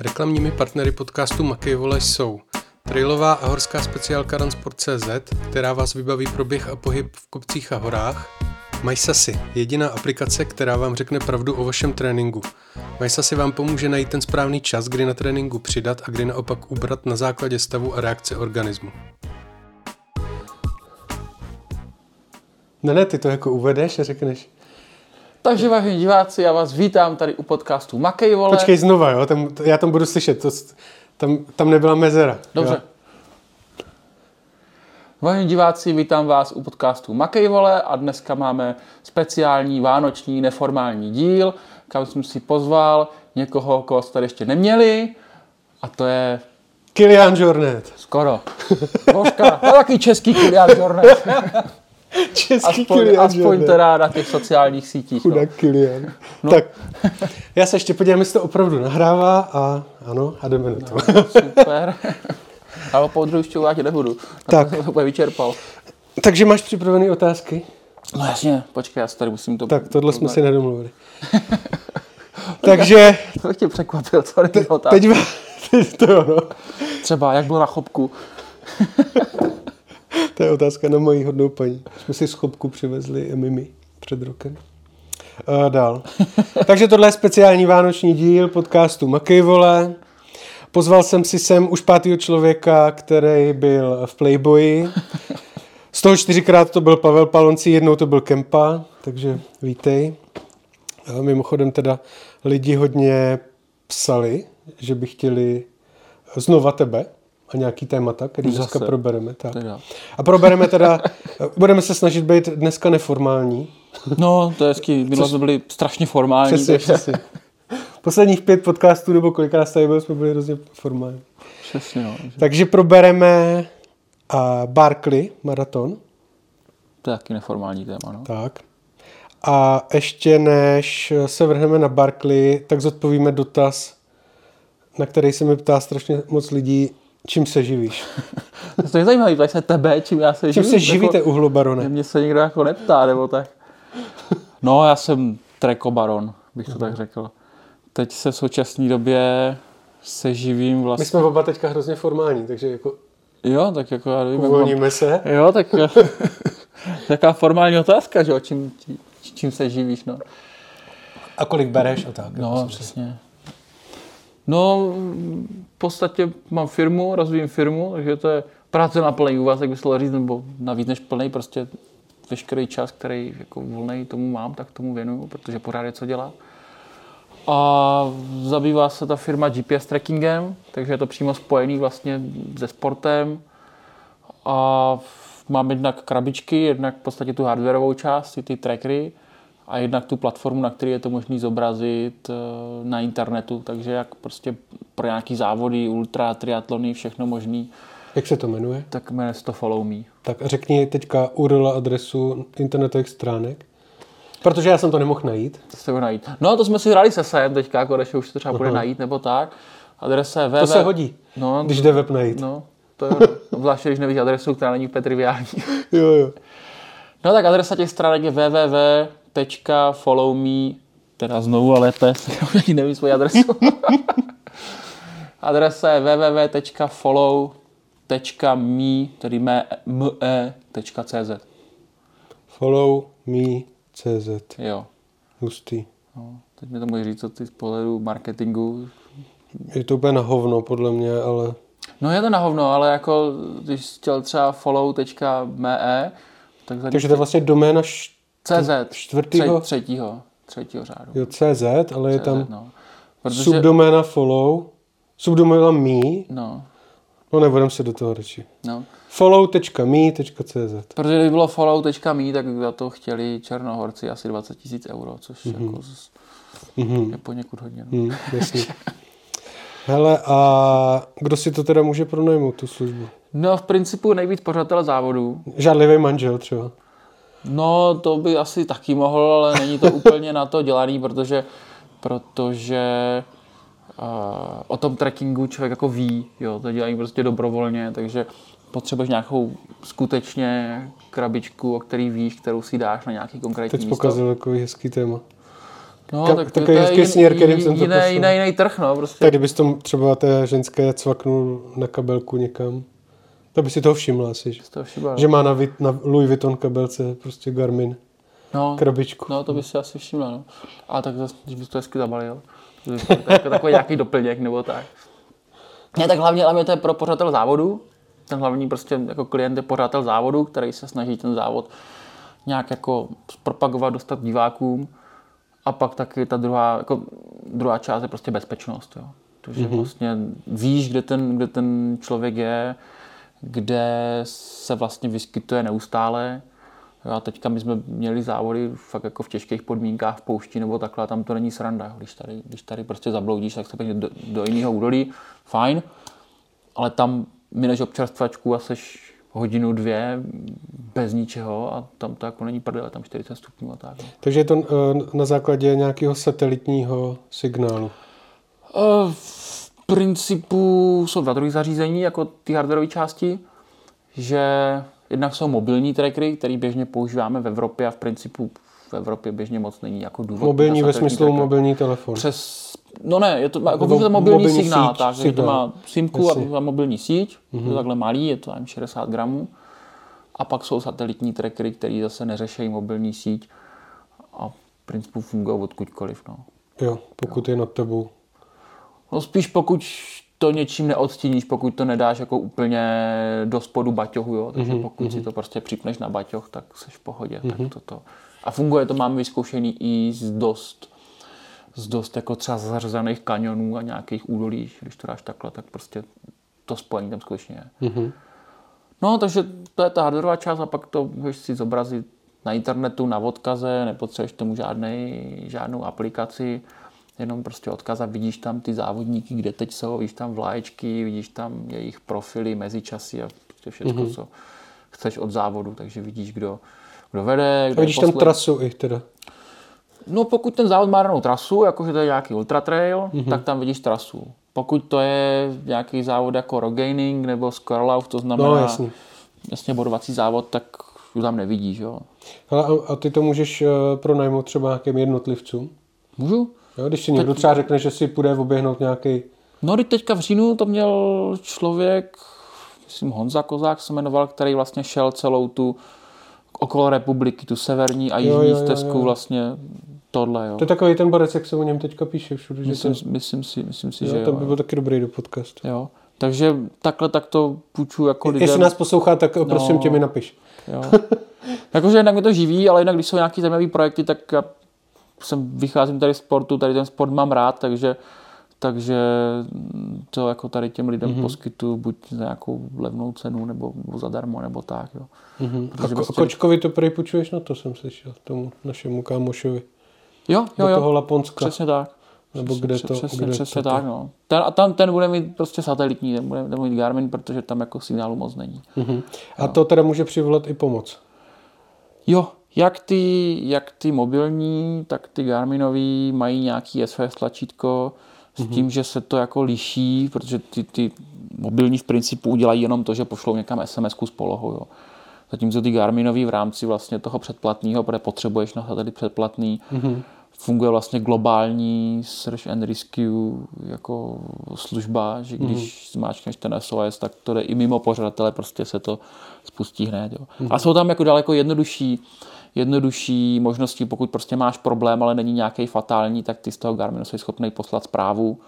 Reklamními partnery podcastu Makej vole jsou trailová a horská speciálka Runsport.cz, která vás vybaví pro běh a pohyb v kopcích a horách, MySasy, jediná aplikace, která vám řekne pravdu o vašem tréninku. MySasy vám pomůže najít ten správný čas, kdy na tréninku přidat a kdy naopak ubrat na základě stavu a reakce organismu. Ne, ne, ty to jako uvedeš a řekneš. Takže vážení diváci, já vás vítám tady u podcastu Makej vole. Počkej znova, jo, tam, já tam budu slyšet, to, tam, tam nebyla mezera. Dobře. Jo. Vážení diváci, vítám vás u podcastu Makej vole a dneska máme speciální vánoční neformální díl, kam jsem si pozval někoho, koho jste tady ještě neměli a to je Kilian Jornet. skoro. Božka, to je český Kilian Jornet. Český Aspoň, Kilian aspoň teda na těch sociálních sítích. No. Chudák Kilian. No. Tak, já se ještě podívám, jestli to opravdu nahrává a ano, a jdeme na to. Super. Ale po já tě nebudu. Tak. To bude vyčerpal. Takže máš připravené otázky? No jasně, počkej, já si tady musím to... Tak, tohle jsme si nedomluvili. Takže To bych tě překvapil, co je otázka. teď, teď to jo, no. Třeba, jak bylo na chopku. To je otázka na moji hodnou paní. Jsme si z chopku přivezli Mimi před rokem. A dál. Takže tohle je speciální vánoční díl podcastu Makej vole. Pozval jsem si sem už pátého člověka, který byl v Playboyi. Z toho čtyřikrát to byl Pavel Paloncí, jednou to byl Kempa, takže vítej. A mimochodem teda lidi hodně psali, že by chtěli znova tebe a nějaký témata, který dneska Zase. probereme. Tak. Teda. A probereme teda, budeme se snažit být dneska neformální. No, to je hezký. Minule jsme byli strašně formální. Přesně, takže- přesně. Posledních pět podcastů, nebo kolikrát tady byl, jsme byli hrozně formální. Přesně, no. že- Takže probereme a Barkley maraton. To je taky neformální téma, no. Tak. A ještě než se vrhneme na Barkley, tak zodpovíme dotaz, na který se mi ptá strašně moc lidí, čím se živíš. To je zajímavé, ptají se tebe, čím já se Čím živím. se živíte, Jako, uhlobarone? mě se nikdo jako neptá, nebo tak. No, já jsem trekobaron, bych to tak řekl. Teď se v současné době se živím My vlastně... jsme oba teďka hrozně formální, takže jako Jo, tak jako já nevím, jak mám- uvolníme se. Jo, tak taková formální otázka, že jo, čím, čím, čím se živíš, no. A kolik bereš a tak. No, přesně. No, podstatě mám firmu, rozvíjím firmu, takže to je práce na plný úvazek, by se dalo říct, nebo na víc než plný, prostě veškerý čas, který jako volný tomu mám, tak tomu věnuju, protože pořád je co dělat. A zabývá se ta firma GPS trackingem, takže je to přímo spojený vlastně se sportem. A mám jednak krabičky, jednak v podstatě tu hardwareovou část, ty- ty trackery, a jednak tu platformu, na které je to možné zobrazit eh, na internetu, takže jak prostě pro nějaký závody, ultra, triatlony, všechno možný, Jak se to jmenuje? tak jmenuje se to Follow Me. Tak řekni teďka URL adresu internetových stránek. Protože já jsem to nemohl najít. To se bude najít. No, to jsme si hráli se sem teďka, jako když už to třeba bude najít nebo tak. Adresa je www. To se hodí, No, když jde web najít. no, to je ono. Zvláště, když nevíš adresu, která není petriviální. Jo, jo. No tak adresa těch stránek je www.followme, teda znovu a lépe, já už ani nevím svoji adresu. adresa je www.follow.me, tedy me, me.cz. Follow me CZ. Jo. Hustý. No, teď mi to můžeš říct, co ty z pohledu marketingu. Je to úplně na hovno, podle mě, ale No je to na hovno, ale jako když jsi chtěl třeba follow.me, tak tady Takže to je vlastně doména š... CZ, čtvrtýho? Tři, třetího, třetího řádu. jo, CZ, ale je tam no. Protože, subdoména follow, subdoména me, no, no nebudem se do toho radši. no. follow.me.cz Protože kdyby bylo follow.me, tak za to chtěli Černohorci asi 20 tisíc euro, což Mhm. mm-hmm. jako z, mm-hmm. je poněkud hodně. No. Hm, jasně. Hele, a kdo si to teda může pronajmout, tu službu? no v principu nejvíc pořadatel závodu. Žádlivý manžel třeba. No to by asi taky mohl, ale není to úplně na to dělaný, protože, protože uh, o tom trekkingu člověk jako ví, jo, to dělají prostě dobrovolně, takže potřebuješ nějakou skutečně krabičku, o který víš, kterou si dáš na nějaký konkrétní Teď místo. pokazil takový hezký téma. No, Ka- tak takový to je hezký jin- směr, kterým jsem to jiný, jiný, jiný trh, no, prostě. Tak kdybys to třeba té ženské cvaknul na kabelku někam, to by si toho všimla asi, že, To všíbal, že má na, Vit- na Louis Vuitton kabelce prostě Garmin no, krabičku. no, to by si asi všimla, no. A tak zase, když bys to hezky zabalil, to to jako takový nějaký doplněk nebo tak. Ne, tak hlavně, hlavně to je pro pořadatel závodu. Ten hlavní prostě jako klient je pořadatel závodu, který se snaží ten závod nějak jako propagovat, dostat divákům. A pak taky ta druhá, jako druhá část je prostě bezpečnost. Jo. Takže mm-hmm. vlastně víš, kde ten, kde ten člověk je, kde se vlastně vyskytuje neustále. A teďka my jsme měli závody fakt jako v těžkých podmínkách v poušti nebo takhle, a tam to není sranda. Když tady, když tady prostě zabloudíš, tak se pěkně do, do jiného údolí, fajn, ale tam mineš občerstvačku a seš hodinu, dvě bez ničeho a tam to jako není prdele, tam 40 stupňů a tak. no. Takže je to eh, na základě nějakého satelitního signálu. V principu jsou dva druhé zařízení, jako ty hardwareové části, že jednak jsou mobilní trackery, které běžně používáme v Evropě a v principu v Evropě běžně moc není jako důvod. Mobilní ve smyslu tracker. mobilní telefon. Přes, no ne, je to, jako mobilní, mobilní signál, síť, tak, že to signál. má simku. Mhm. a, mobilní síť, mm-hmm. to je takhle malý, je to nevím, 60 gramů. A pak jsou satelitní trackery, které zase neřeší mobilní síť a v principu fungují odkudkoliv. No. Jo, pokud je nad tebou. No spíš pokud to něčím neodstíníš, pokud to nedáš jako úplně do spodu baťohu, jo. Takže mm-hmm. pokud si to prostě připneš na baťoh, tak jsi v pohodě. Mm-hmm. Tak toto. A funguje to, máme vyzkoušený i z dost z dost jako třeba zařazených kanionů a nějakých údolí, když to dáš takhle, tak prostě to spojení tam skutečně je. Mhm. No, takže to je ta hardwareová část a pak to můžeš si zobrazit na internetu, na odkaze, nepotřebuješ k tomu žádnej, žádnou aplikaci, jenom prostě odkaz a vidíš tam ty závodníky, kde teď jsou, vidíš tam vlaječky, vidíš tam jejich profily, mezičasy a prostě všechno, mm-hmm. co chceš od závodu, takže vidíš, kdo, kdo vede, A kdo je vidíš tam trasu i teda. No pokud ten závod má danou trasu, jakože to je nějaký ultra trail, Mhm. mm-hmm. tak tam vidíš trasu. Pokud to je nějaký závod jako Rogaining nebo Scarlauf, to znamená No, jasně. jasně bodovací závod, tak už tam nevidíš. Jo. A, a ty to můžeš eh, pronajmout třeba nějakým jednotlivcům? Můžu? Jo, když si někdo třeba řekne, že si půjde oběhnout nějaký No, teď teďka v říjnu to měl člověk, myslím Honza Kozák se jmenoval, který vlastně šel celou tu okolo republiky, tu severní a Jo, jižní jo, jo, stezku jo. vlastně tohle. Jo. To je takový ten borec, jak se o něm teďka píše všude. Že Myslím, to, myslím, si, myslím si, že jo, jo. to by byl taky dobrý do podcastu. jo. Takže takhle tak to půjču jako lidem. Jestli nás poslouchá, tak no. prosím No. tě mi napiš. Jo. Jakože jednak mě to živí, ale jinak když jsou nějaký zajímavý projekty, tak já jsem, vycházím tady z sportu, tady ten sport mám rád, takže, takže to jako tady těm lidem Mhm. mm-hmm. poskytuju buď za nějakou levnou cenu, nebo, nebo zadarmo, nebo tak. Jo. Mhm. A ko- prostě- Kočkovi to prej půjčuješ na to, jsem slyšel, tomu našemu kámošovi. Jo, Do jo, toho jo, Laponska. přesně tak. Nebo Přesně- kde to- Přesně, kde přesně to- tak, no. Ten, a tam ten bude mít prostě satelitní, ten bude, bude mít Garmin, protože tam jako signálu moc není. Mhm. A to teda může přivolat i pomoc. Jo, jak ty, jak ty mobilní, tak ty Garminový mají nějaký SOS tlačítko s Mhm. tím, že se to jako liší, protože ty, ty mobilní v principu udělají jenom to, že pošlou někam sms s polohou. Jo. Zatímco ty Garminový v rámci vlastně toho předplatného, protože potřebuješ na satelit předplatný, Mhm. funguje vlastně globální search and rescue jako služba, že Mhm. když zmáčkneš ten SOS, tak to jde i mimo pořadatele, prostě se to spustí hned. Jo. Mhm. A jsou tam jako daleko jednodušší, jednodušší možnosti, pokud prostě máš problém, ale není nějaký fatální, tak ty z toho Garminu jsi schopný poslat zprávu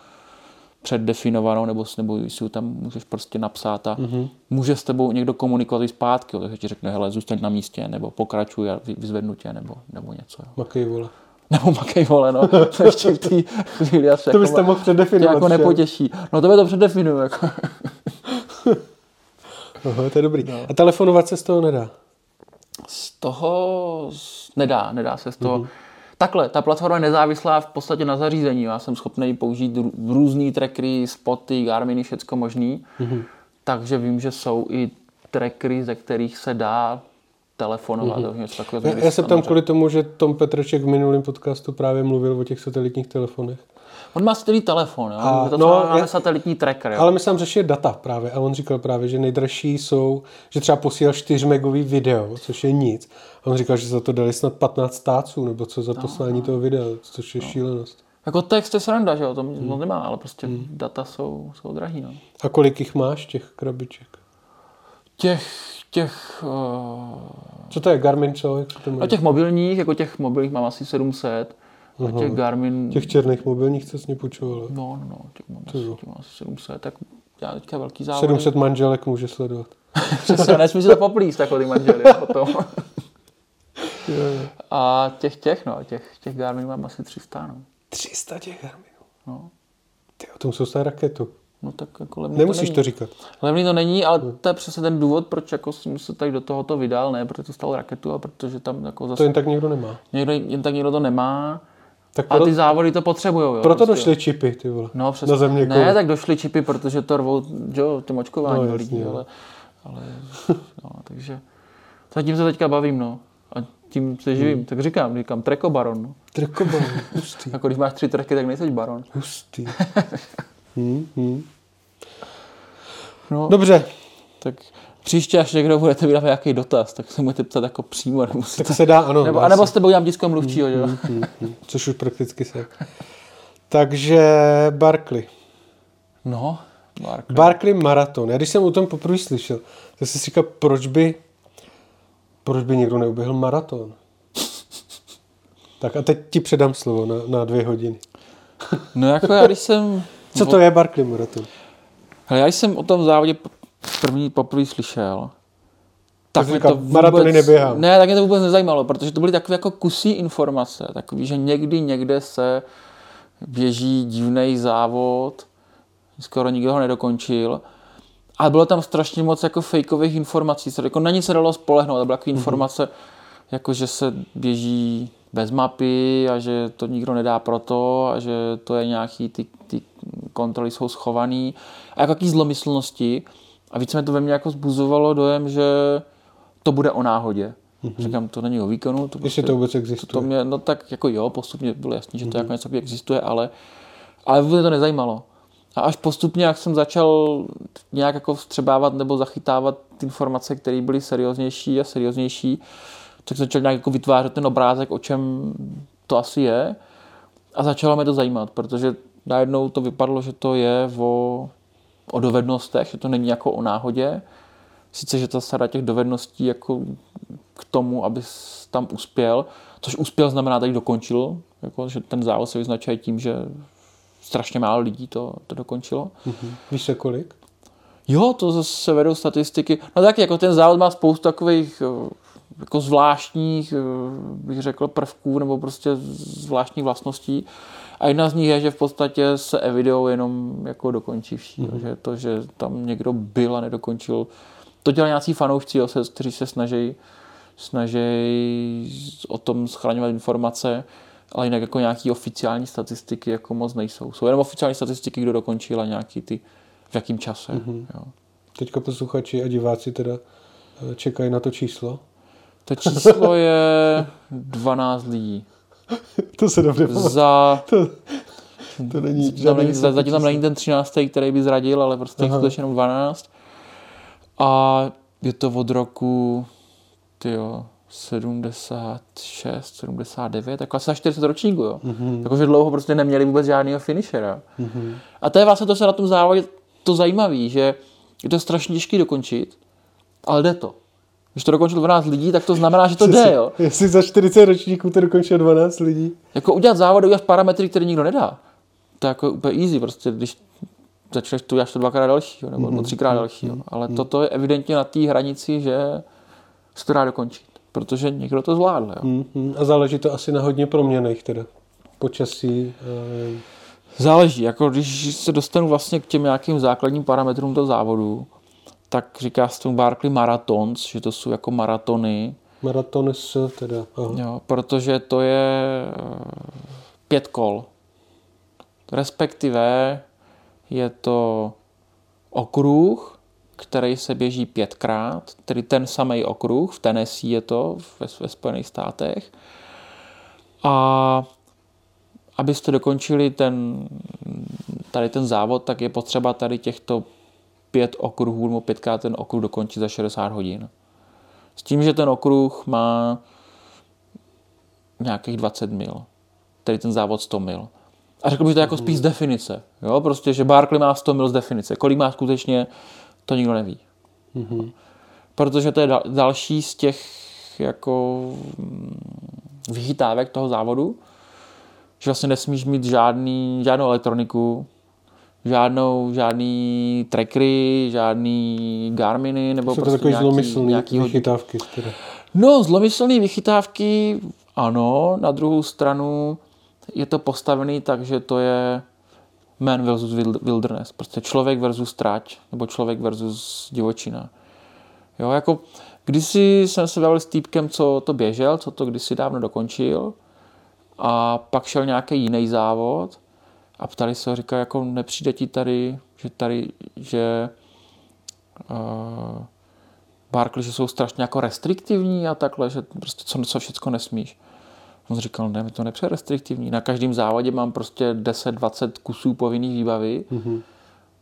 předdefinovanou, nebo, nebo si ji tam můžeš prostě napsat a mm-hmm. může s tebou někdo komunikovat i zpátky, jo, takže ti řekne, hele, zůstaň na místě, nebo pokračuj a vy- vyzvednu tě, nebo, nebo něco. Jo. Makej vole. Nebo makej vole, no. To ještě v té chvíli asi To byste jako, mohl tě předefinovat. jako nepotěší. No to by to předefinuju. Jako. Aha, to je dobrý. A telefonovat se z toho nedá. Z toho nedá, nedá se z toho. Mm-hmm. Takhle, ta platforma je nezávislá v podstatě na zařízení. Já jsem schopný použít rů- různý trackery, spoty, Garminy, všecko možný. Mm-hmm. Takže vím, že jsou i trackery, ze kterých se dá telefonovat. Mm-hmm. Něco takového, Já, já se tam kvůli tomu, že Tom Petreček v minulém podcastu právě mluvil o těch satelitních telefonech. On má stejný telefon, jo? A, to no, no, máme je- satelitní tracker, jo? Ale my jsem řešil data právě a on říkal právě, že nejdražší jsou, že třeba posílal 4 megový video, což je nic. A on říkal, že za to dali snad 15 stáců, nebo co za poslání toho videa, což je šílenost. Jako text je sranda, že jo? To Hmm. on nemá, ale prostě data jsou, jsou drahý, no. A kolik jich máš, těch krabiček? Těch, těch, uh, Co to je, Garmin, co? Jak se to a jmenuje? těch mobilních, jako těch mobilních mám asi 700, a těch Garmin, Těch černých mobilních, co jsi mě půjčoval. no, no, no, těch mám, asi, těch mám asi 700, tak já teďka velký závod. 700 manželek může sledovat. Přesně, nesmí se to poplíst, ty manželi potom. A těch, těch, no, těch, těch Garmin mám asi 300, no. 300 těch Garminů. no. Ty, o tom jsou stát raketu. No tak jako levný Nemusíš to, to říkat. Levný to není, ale to je přesně ten důvod, proč jako jsem se tady do tohoto vydal, ne protože to stalo raketu, a protože tam jako To zase jen tak nikdo nemá. někdo, jen tak někdo to nemá. Tak A ty závody to potřebujou, jo. proto prostě. došly čipy, ty vole. No, přesně. Na země ne, tak došly čipy, protože to rvou, jo, tím očkování No, no, lidí, jo. ale, ale, no, takže, zatím se teďka bavím, no. A tím se živím. Hmm. Tak říkám, říkám, treko baron. No. Trkoban, hustý, Jako když máš tři treky, tak nejseš baron. hustý. Hmm, hmm. No, Dobře, tak příště, až někdo budete vydávat nějaký dotaz, tak se můžete ptát jako přímo, nebo, se tak se dá, ano. nebo, anebo se. s tebou udělám tisko mluvčího, že jo. Hmm, hmm, což už prakticky se. Takže Barkley. No, Mark. Barkley maraton. Já když jsem o tom poprvé slyšel, tak jsem si říkal, proč by, proč by někdo neuběhl maraton? Tak a teď ti předám slovo na, na dvě hodiny. No jako já, když jsem... Co to je Barkley maraton? Hele, já jsem o tom závodě první poprvé slyšel, tak říkal, to vůbec, maratony neběhám. Ne, tak mě to vůbec nezajímalo, protože to byly takové jako kusí informace, takový, že někdy někde se běží divný závod, skoro nikdo ho nedokončil, ale bylo tam strašně moc jako fejkových informací, co jako na nic se dalo spolehnout, to byly takové informace, jako že se běží bez mapy a že to nikdo nedá proto a že to je nějaký, ty, ty kontroly jsou schovaný. A jako jaký zlomyslnosti a víc mě to ve mně jako zbuzovalo dojem, že to bude o náhodě. Mm-hmm. Říkám, to není o výkonu, to, Jestli to vůbec existuje. to mě, no tak jako jo, postupně bylo jasný, že to jako něco existuje, ale, ale vůbec to nezajímalo. A až postupně, jak jsem začal nějak jako vstřebávat nebo zachytávat ty informace, které byly serióznější a serióznější, tak začal nějak jako vytvářet ten obrázek, o čem to asi je. A začalo mě to zajímat, protože najednou to vypadlo, že to je o, o dovednostech, že to není jako o náhodě. Sice, že ta sada těch dovedností jako k tomu, aby tam uspěl, což uspěl znamená, že dokončil, jako, že ten závod se vyznačuje tím, že strašně málo lidí to, to dokončilo. Mhm. Víš se kolik? Jo, to zase vedou statistiky. No tak jako ten závod má spoustu takových eh, jako zvláštních, eh, bych řekl, prvků nebo prostě zvláštních vlastností. A jedna z nich je, že v podstatě se evidou jenom jako dokončí vší. Mm-hmm. Že to, že tam někdo byl a nedokončil, to dělají nějací fanoušci, jo, se, kteří se snaží snaží o tom schraňovat informace, ale jinak jako nějaký oficiální statistiky jako moc nejsou. Jsou jenom oficiální statistiky, kdo dokončil a nějaký ty v jakým čase. Mm-hmm. Jo. Teďka posluchači a diváci teda eh, čekají na to číslo. To číslo je 12 lidí. To se dobře. Za, To, to není tam není, vysoký zatím tam není ten 13. který by zradil, ale prostě jich skutečně jenom 12. A je to od roku tyjo, 76, 79, jako asi za 40 ročníků, jo. Mm-hmm. Jakože dlouho prostě neměli vůbec žádného finishera. Mm-hmm. A to je vlastně to se na tom závodě to zajímavé, že je to strašně těžké dokončit, ale jde to. Když to dokončil 12 lidí, tak to znamená, že to jde, jo. Jestli za 40 ročníků to dokončilo 12 lidí. Jako udělat závod, udělat parametry, které nikdo nedá. To je jako úplně easy, prostě když začneš tu, uděláš to dvakrát další, nebo, nebo třikrát další. Ale toto je evidentně na té hranici, že se to dá dokončit. Protože někdo to zvládl. Jo. Mhm. A záleží to asi na hodně proměnech teda. Počasí. eh, Záleží, jako když se dostanu vlastně k těm nějakým základním parametrům toho závodu, tak říká se tomu Barkley Marathons, že to jsou jako maratony, Maraton s teda. Aha. jo, protože to je eh, pět kol. Respektive je to okruh, který se běží pětkrát, tedy ten samý okruh, v Tennessee je to, ve, ve Spojených státech. A abyste dokončili ten, tady ten závod, tak je potřeba tady těchto pět okruhů, nebo pětkrát ten okruh dokončit za 60 hodin. S tím, že ten okruh má nějakých 20 mil. Tedy ten závod 100 mil. A řekl bych to jako spíš z definice. Jo? Prostě, že Barkley má 100 mil z definice. Kolik má skutečně, to nikdo neví. Mm-hmm. Protože to je další z těch jako vychytávek toho závodu, že vlastně nesmíš mít žádný, žádnou elektroniku, žádnou, žádný trackery, žádný Garminy, nebo Jsou prostě to takový nějaký, nějaký vychytávky. Teda. No, zlomyslné vychytávky, ano, na druhou stranu je to postavený tak, že to je man versus wilderness, prostě člověk versus tráč, nebo člověk versus divočina. Jo, jako kdysi jsem se bavil s týpkem, co to běžel, co to kdysi dávno dokončil a pak šel nějaký jiný závod a ptali se říká, jako nepřijde ti tady, že tady, že uh, Barkley, že jsou strašně jako restriktivní a takhle, že prostě co, co všechno nesmíš. On říkal, ne, to nepřeje restriktivní. Na každém závodě mám prostě 10-20 kusů povinných výbavy. Mm-hmm.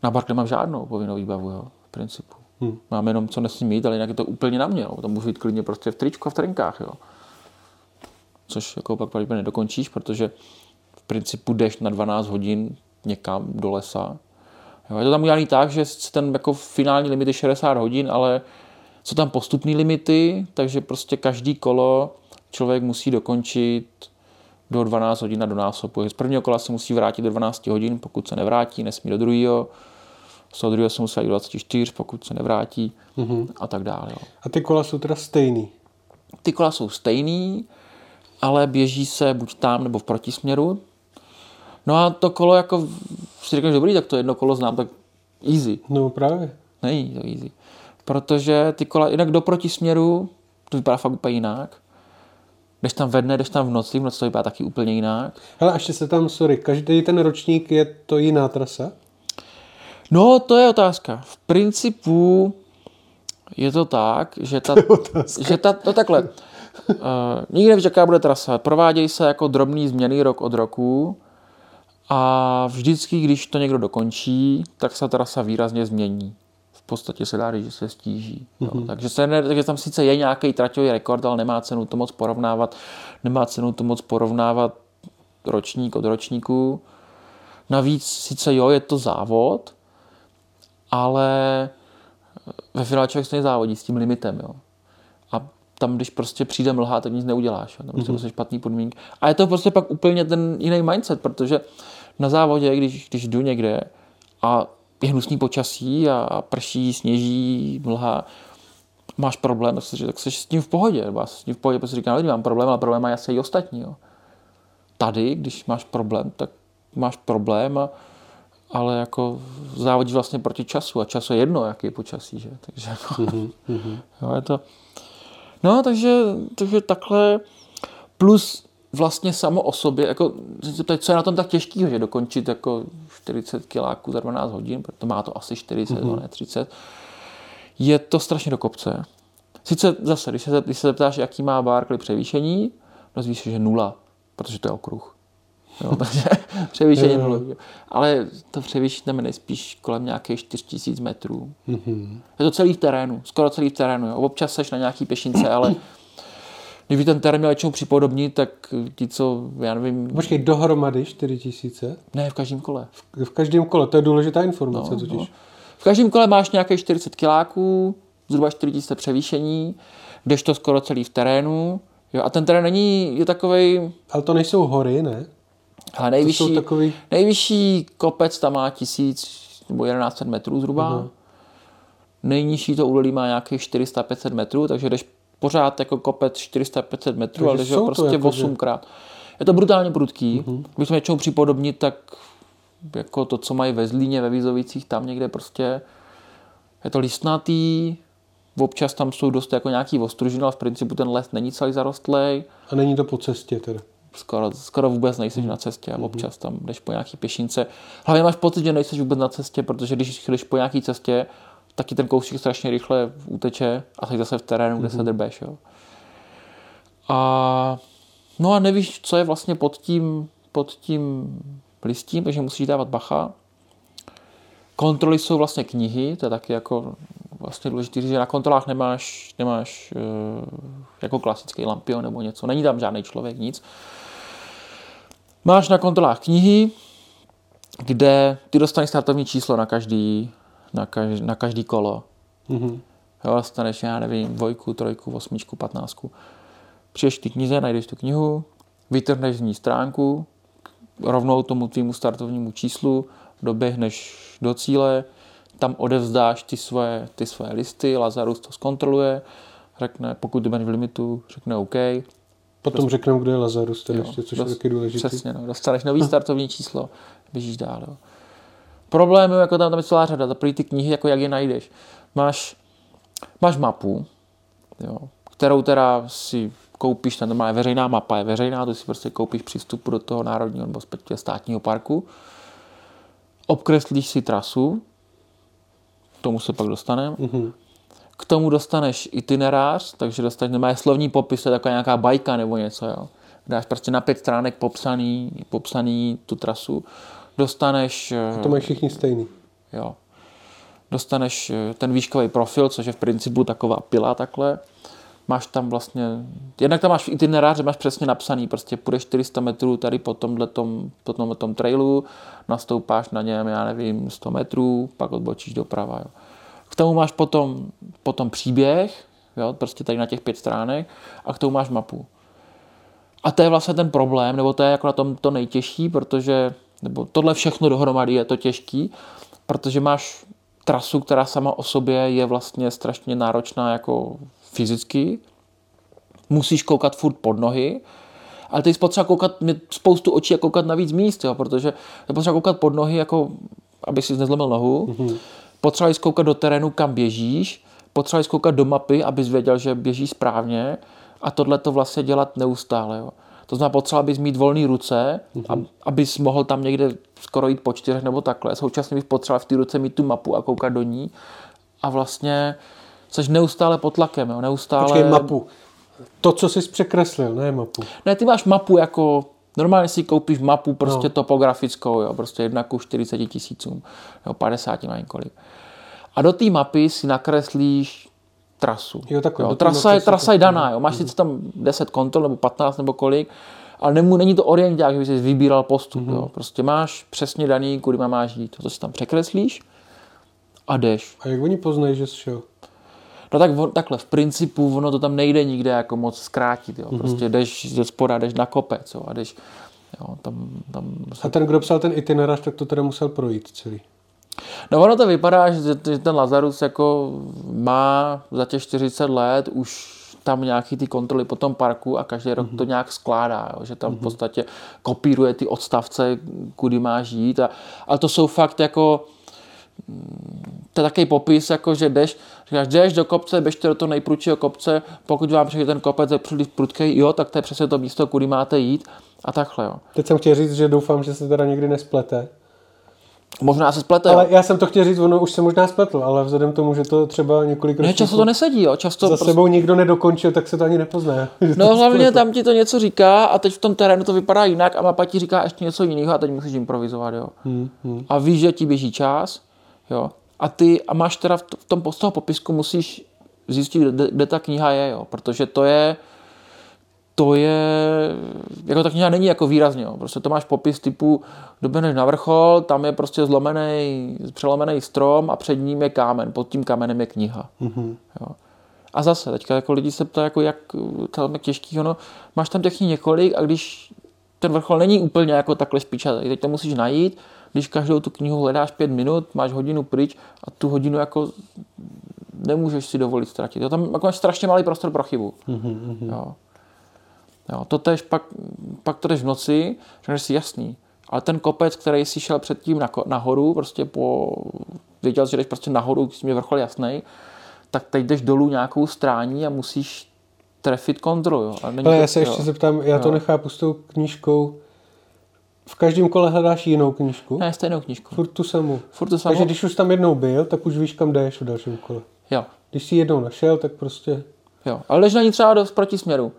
Na Barkley mám žádnou povinnou výbavu, jo, v principu. Mm. Mám jenom, co nesmím mít, ale jinak je to úplně na mě. Jo. To můžu jít klidně prostě v tričku a v trenkách. Jo. Což jako pak pravděpodobně nedokončíš, protože principu jdeš na 12 hodin někam do lesa. Jo. Je to tam udělané tak, že ten jako finální limit je 60 hodin, ale jsou tam postupné limity, takže prostě každý kolo člověk musí dokončit do 12 hodin a do násobu. Z prvního kola se musí vrátit do 12 hodin, pokud se nevrátí, nesmí do druhého. Z toho druhého se musí do 24, pokud se nevrátí mm-hmm. a tak dále. Jo. A ty kola jsou teda stejný? Ty kola jsou stejný, ale běží se buď tam nebo v protisměru. No a to kolo jako, si říkáš, dobrý, tak to jedno kolo znám, tak easy. No právě. Není to easy. Protože ty kola, jinak do protisměru, to vypadá fakt úplně jinak. Jdeš tam ve dne, jdeš tam v noci, v noci to vypadá taky úplně jinak. Hele, a ještě se tam, sorry, každý ten ročník je to jiná trasa? No, to je otázka. V principu je to tak, že ta, že ta no takhle, uh, nikdy nevíš, jaká bude trasa. Provádějí se jako drobný změny rok od roku a vždycky, když to někdo dokončí, tak se trasa výrazně změní podstatě se dá říct, že se stíží. Mm-hmm. Jo. Takže, se ne, takže tam sice je nějaký traťový rekord, ale nemá cenu to moc porovnávat. Nemá cenu to moc porovnávat ročník od ročníku. Navíc sice jo, je to závod, ale ve finále člověk stejně závodí s tím limitem. Jo. Tam, když prostě přijde mlha, tak nic neuděláš. Tam mm-hmm. prostě špatný podmínky. A je to prostě pak úplně ten jiný mindset, protože na závodě, když, když jdu někde a je hnusný počasí a prší, sněží, mlha, máš problém, tak, si, tak jsi s tím v pohodě. Nebo s tím v pohodě, protože říkám, mám problém, ale problém má asi i ostatní. Jo. Tady, když máš problém, tak máš problém, a, ale jako závodí vlastně proti času a času je jedno, jaký je počasí. Že? Takže jako, mm-hmm. jo, je to... No, takže, takže takhle plus vlastně samo o sobě, jako, co je na tom tak těžký, že dokončit jako 40 kiláků za 12 hodin, protože má to asi 40, mm-hmm. ne 30, je to strašně do kopce. Sice zase, když se, když se zeptáš, jaký má Barkley převýšení, dozvíš se, že nula, protože to je okruh. Jo, takže převýšení nula. Ale to je nejspíš kolem nějakých 4000 metrů. Mm-hmm. Je to celý v terénu, skoro celý v terénu. Jo. Občas seš na nějaký pešince, ale Kdyby ten terén měl něčemu připodobnit, tak ti, co, já nevím... Počkej, dohromady 4 tisíce? Ne, v každém kole. V, v každém kole, to je důležitá informace no, totiž. No. V každém kole máš nějaké 40 kiláků, zhruba 4 tisíce převýšení, jdeš to skoro celý v terénu. Jo, a ten terén není, je takový. Ale to nejsou hory, ne? Ale nejvyšší, takový... nejvyšší kopec tam má tisíc nebo 1100 metrů zhruba. Uh-huh. Nejnižší to údolí má nějakých 400-500 metrů, takže jdeš pořád jako kopec 400-500 metrů, ale že prostě jako 8krát. Je to brutálně prudký. Uh-huh. Když jsme něčemu připodobnit, tak jako to, co mají ve Zlíně, ve Vizovicích, tam někde prostě je to listnatý, občas tam jsou dost jako nějaký ostružiny, ale v principu ten les není celý zarostlej. A není to po cestě teda? Skoro, skoro vůbec nejsi mm. na cestě a občas tam jdeš po nějaký pěšince. Hlavně máš pocit, že nejsi vůbec na cestě, protože když jdeš po nějaký cestě, taky ten kousík strašně rychle uteče a jsi zase v terénu, kde se mhm. drbeš. Jo. A, no a nevíš, co je vlastně pod tím, pod tím listím, takže musíš dávat bacha. Kontroly jsou vlastně knihy, to je taky jako vlastně důležité říct, že na kontrolách nemáš, nemáš uh, jako klasický lampion nebo něco, není tam žádný člověk, nic. Máš na kontrolách knihy, kde ty dostaneš startovní číslo na každý, na každý, na každý kolo. Mm-hmm. Jo, dostaneš, já nevím, dvojku, trojku, osmičku, patnáctku. Přijdeš ty knize, najdeš tu knihu, vytrhneš z ní stránku, rovnou tomu tvýmu startovnímu číslu, doběhneš do cíle, tam odevzdáš ty svoje, ty svoje listy, Lazarus to zkontroluje, řekne, pokud ty v limitu, řekne OK. Potom prostě, řekneme, kdo je Lazarus, to ještě, což dost, je taky důležité. Přesně, no, dostaneš nový startovní číslo, běžíš dál. Jo. Problém je, jako tam, tam je celá řada, za ty knihy, jako jak je najdeš. Máš, máš mapu, jo, kterou teda si koupíš, tam má veřejná mapa, je veřejná, to si prostě koupíš přístup do toho národního nebo státního parku, obkreslíš si trasu, k tomu se pak dostaneme, mm-hmm. K tomu dostaneš itinerář, takže dostaneš, nemá slovní popis, to je taková nějaká bajka nebo něco, jo. Dáš prostě na pět stránek popsaný, popsaný tu trasu, dostaneš... A to mají všichni stejný. Jo. Dostaneš eh, ten výškový profil, což je v principu taková pila takhle, máš tam vlastně, jednak tam máš itinerář, máš přesně napsaný, prostě půjdeš 400 metrů tady po tomhle tom, po tomhle tom trailu, nastoupáš na něm, já nevím, 100 metrů, pak odbočíš doprava. Jo. K tomu máš potom, potom příběh, jo, prostě tady na těch pět stránek, a k tomu máš mapu. A to je vlastně ten problém, nebo to je jako na tom to nejtěžší, protože, nebo tohle všechno dohromady je to těžký, protože máš trasu, která sama o sobě je vlastně strašně náročná jako fyzicky, musíš koukat furt pod nohy, ale ty jsi potřeba koukat, mít spoustu očí a koukat na víc míst, jo, protože je potřeba koukat pod nohy, jako aby si nezlomil nohu, mm-hmm. Potřeba jsi koukat do terénu, kam běžíš, potřeba jsi koukat do mapy, abys věděl, že běží správně a tohle to vlastně dělat neustále. Jo. To znamená, potřeba bys mít volné ruce, mm-hmm. abys mohl tam někde skoro jít po čtyřech nebo takhle. Současně bys potřeboval v té ruce mít tu mapu a koukat do ní. A vlastně Jsi neustále pod tlakem, jo? neustále... Počkej, mapu. To, co jsi překreslil, ne mapu. Ne, ty máš mapu jako... Normálně si koupíš mapu prostě no. topografickou, jo? prostě jedna ku 40 tisícům, jo? 50 má kolik. A do té mapy si nakreslíš trasu. Jo, takhle, jo, trasa, je, trasa je daná, jo? máš mm. sice tam 10 kontrol nebo 15 nebo kolik, ale nemů, není to orienták, že bys vybíral postup. Mm-hmm. Jo? Prostě máš přesně daný, kudy máš jít. To si tam překreslíš a jdeš. A jak oni poznají, že jsi šel? No tak takhle, v principu ono to tam nejde nikde jako moc zkrátit, jo. Mhm. Prostě jdeš ze spoda, jdeš na kopec, jo, a jdeš, jo, tam, tam... A ten, kdo psal ten itinerář, tak to teda musel projít celý. No ono to vypadá, že ten Lazarus jako má za těch 40 let už tam nějaký ty kontroly po tom parku a každý rok mm-hmm. to nějak skládá, jo, že tam mm-hmm. v mhm. podstatě kopíruje ty odstavce, kudy má žít a, a to jsou fakt jako to je takový popis, jako že jdeš, říkáš, jdeš do kopce, běžte do toho nejprudšího kopce, pokud vám přijde ten kopec je příliš prudký, jo, tak to je přesně to místo, kudy máte jít a takhle, jo. Teď jsem chtěl říct, že doufám, že se teda někdy nesplete. Možná se splete. Ale jo. já jsem to chtěl říct, ono už se možná spletl, ale vzhledem k tomu, že to třeba několik Ne, často to nesedí, jo. Často za prostě... sebou nikdo nedokončil, tak se to ani nepozná. No hlavně tam ti to něco říká a teď v tom terénu to vypadá jinak a mapa ti říká ještě něco jiného a teď musíš improvizovat, jo. Hmm, hmm. A víš, že ti běží čas, jo. A ty a máš teda v tom z toho popisku musíš zjistit, kde, kde ta kniha je, jo. Protože to je to je, jako ta kniha není jako výrazně, jo. prostě to máš popis typu, doběhneš na vrchol, tam je prostě zlomený, přelomený strom a před ním je kámen, pod tím kamenem je kniha. Mm-hmm. Jo. A zase, teďka jako lidi se ptají, jako jak to je těžký, no, máš tam těch několik a když ten vrchol není úplně jako takhle špičatý, teď to musíš najít, když každou tu knihu hledáš pět minut, máš hodinu pryč a tu hodinu jako nemůžeš si dovolit ztratit. Jo, tam jako máš strašně malý prostor pro chybu. Mm-hmm. Jo. Jo, to tež pak, pak to jdeš v noci, řekneš si jasný, ale ten kopec, který si šel předtím nahoru, prostě po, věděl, že jdeš prostě nahoru, když mi vrchol jasný, tak teď jdeš dolů nějakou strání a musíš trefit kontrolu. Jo. Ale, ale já se jo. ještě zeptám, já jo. to nechápu s tou knížkou, v každém kole hledáš jinou knížku? Ne, stejnou knížku. Furt tu samou. Furt tu samou. Takže když už tam jednou byl, tak už víš, kam jdeš v dalším kole. Jo. Když jsi jednou našel, tak prostě... Jo, ale jdeš na ní třeba do protisměru.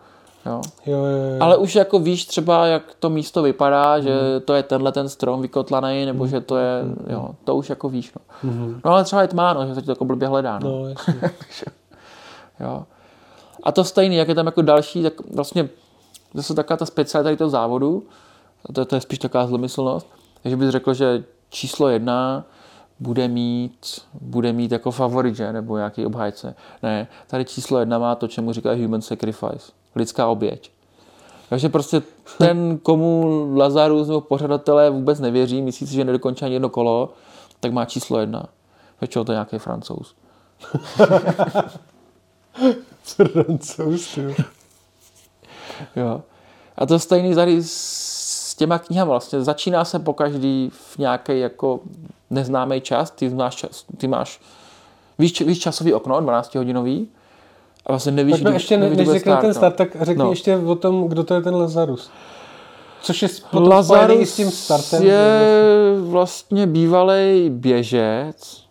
Jo. Jo, jo, jo. Ale už jako víš třeba, jak to místo vypadá, že to je tenhle ten strom vykotlaný, nebo že to je, jo, to už jako víš. No, no ale třeba je tmá, no, že se to jako blbě hledá. No. No, jasně. Jo. A to stejný, jak je tam jako další, tak vlastně zase taková ta specialita toho závodu, to, to je spíš taková zlomyslnost, že bys řekl, že číslo jedna bude mít, bude mít jako favorit, že? nebo nějaký obhájce. Ne, tady číslo jedna má to, čemu říká human sacrifice, lidská oběť. Takže prostě ten, komu Lazarus nebo pořadatelé vůbec nevěří, myslí si, že nedokončí ani jedno kolo, tak má číslo jedna. Většinou to je nějaký francouz. Francouz. Jo. A to stejný tady s těma knihama vlastně. Začíná se po každý v nějaký jako neznámý čas. Ty máš, čas, ty máš víš, víš časový okno, 12 hodinový. A vlastně nevíš, Pojďme kdy- ještě, nevíš, než řekne ten start, start, tak řekni No. ještě o tom, kdo to je ten Lazarus. Což je potom i s tím startem. je vlastně bývalý běžec.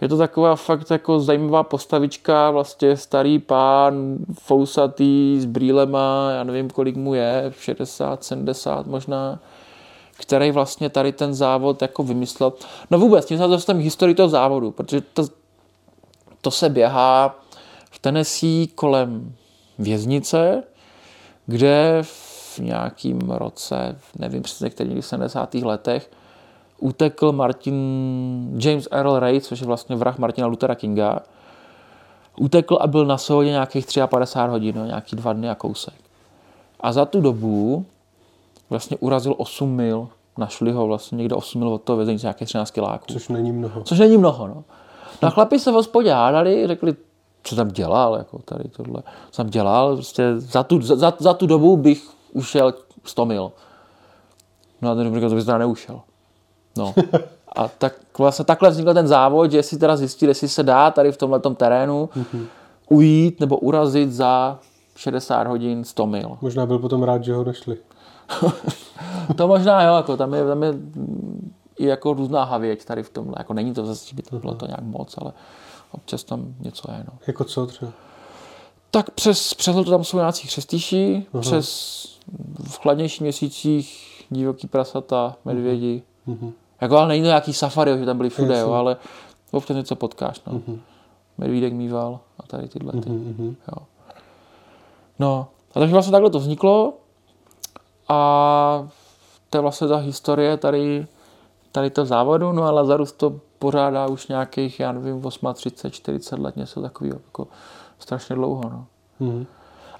Je to taková fakt jako zajímavá postavička, vlastně starý pán, fousatý, s brýlema, já nevím, kolik mu je, 60, 70 možná, který vlastně tady ten závod jako vymyslel. No vůbec, tím se dostaneme historii toho závodu, protože to, to se běhá v Tennessee kolem věznice, kde v nějakým roce, nevím přesně, který v 70. letech, utekl Martin James Earl Ray, což je vlastně vrah Martina Luthera Kinga. Utekl a byl na svobodě nějakých 53 hodin, no, nějaký dva dny a kousek. A za tu dobu vlastně urazil 8 mil. Našli ho vlastně někde 8 mil od toho vězení, nějakých 13 kiláků. Což není mnoho. Což není mnoho, no. No a chlapi se v hospodě hádali, řekli, co tam dělal, jako tady tohle. Co tam dělal, prostě za tu, za, za tu dobu bych ušel 100 mil. No a ten říkal, to bys teda neušel. No. A tak vlastně takhle vznikl ten závod, že si teda zjistil, jestli se dá tady v tomhle terénu ujít nebo urazit za 60 hodin 100 mil. Možná byl potom rád, že ho našli. To možná jo, jako tam je, tam je i jako různá havěť tady v tomhle. Jako není to zase, že by to bylo to nějak moc, ale občas tam něco je. No. Jako co třeba? Tak přes, přes to tam jsou nějací křestýši, přes v chladnějších měsících divoký prasata, medvědi. Mhm. Jako ale není to nějaký safari, že tam byli všude, jo, ale občas něco potkáš. No. Medvídek mýval a tady tyhle ty. Mhm. Jo. No, a takže vlastně takhle to vzniklo a to je vlastně ta historie tady, tady to závodu, no a Lazarus to pořádá už nějakých, já nevím, 38, 40 let, něco takového, jako strašně dlouho, no. Mhm.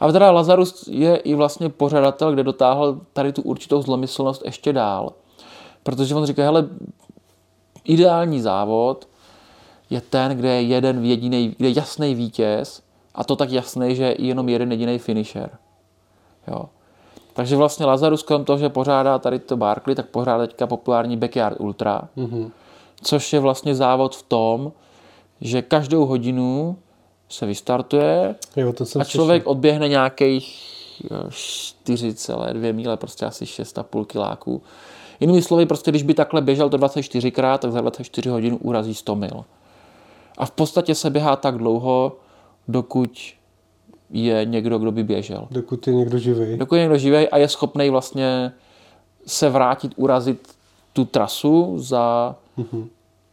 A teda Lazarus je i vlastně pořadatel, kde dotáhl tady tu určitou zlomyslnost ještě dál. Protože on říká, hele, ideální závod je ten, kde je jeden jediný, kde je jasný vítěz a to tak jasný, že je jenom jeden jediný finisher. Jo. Takže vlastně Lazarus kolem toho, že pořádá tady to Barkley, tak pořádá teďka populární Backyard Ultra, Mhm. což je vlastně závod v tom, že každou hodinu se vystartuje Jo, to a člověk odběhne nějakých jo, 4,2 míle, prostě asi 6,5 kiláků. Jinými slovy, prostě když by takhle běžel to 24krát, tak za 24 hodin urazí 100 mil. A v podstatě se běhá tak dlouho, dokud je někdo, kdo by běžel. Dokud je někdo živý. Dokud je někdo živý a je schopný vlastně se vrátit, urazit tu trasu za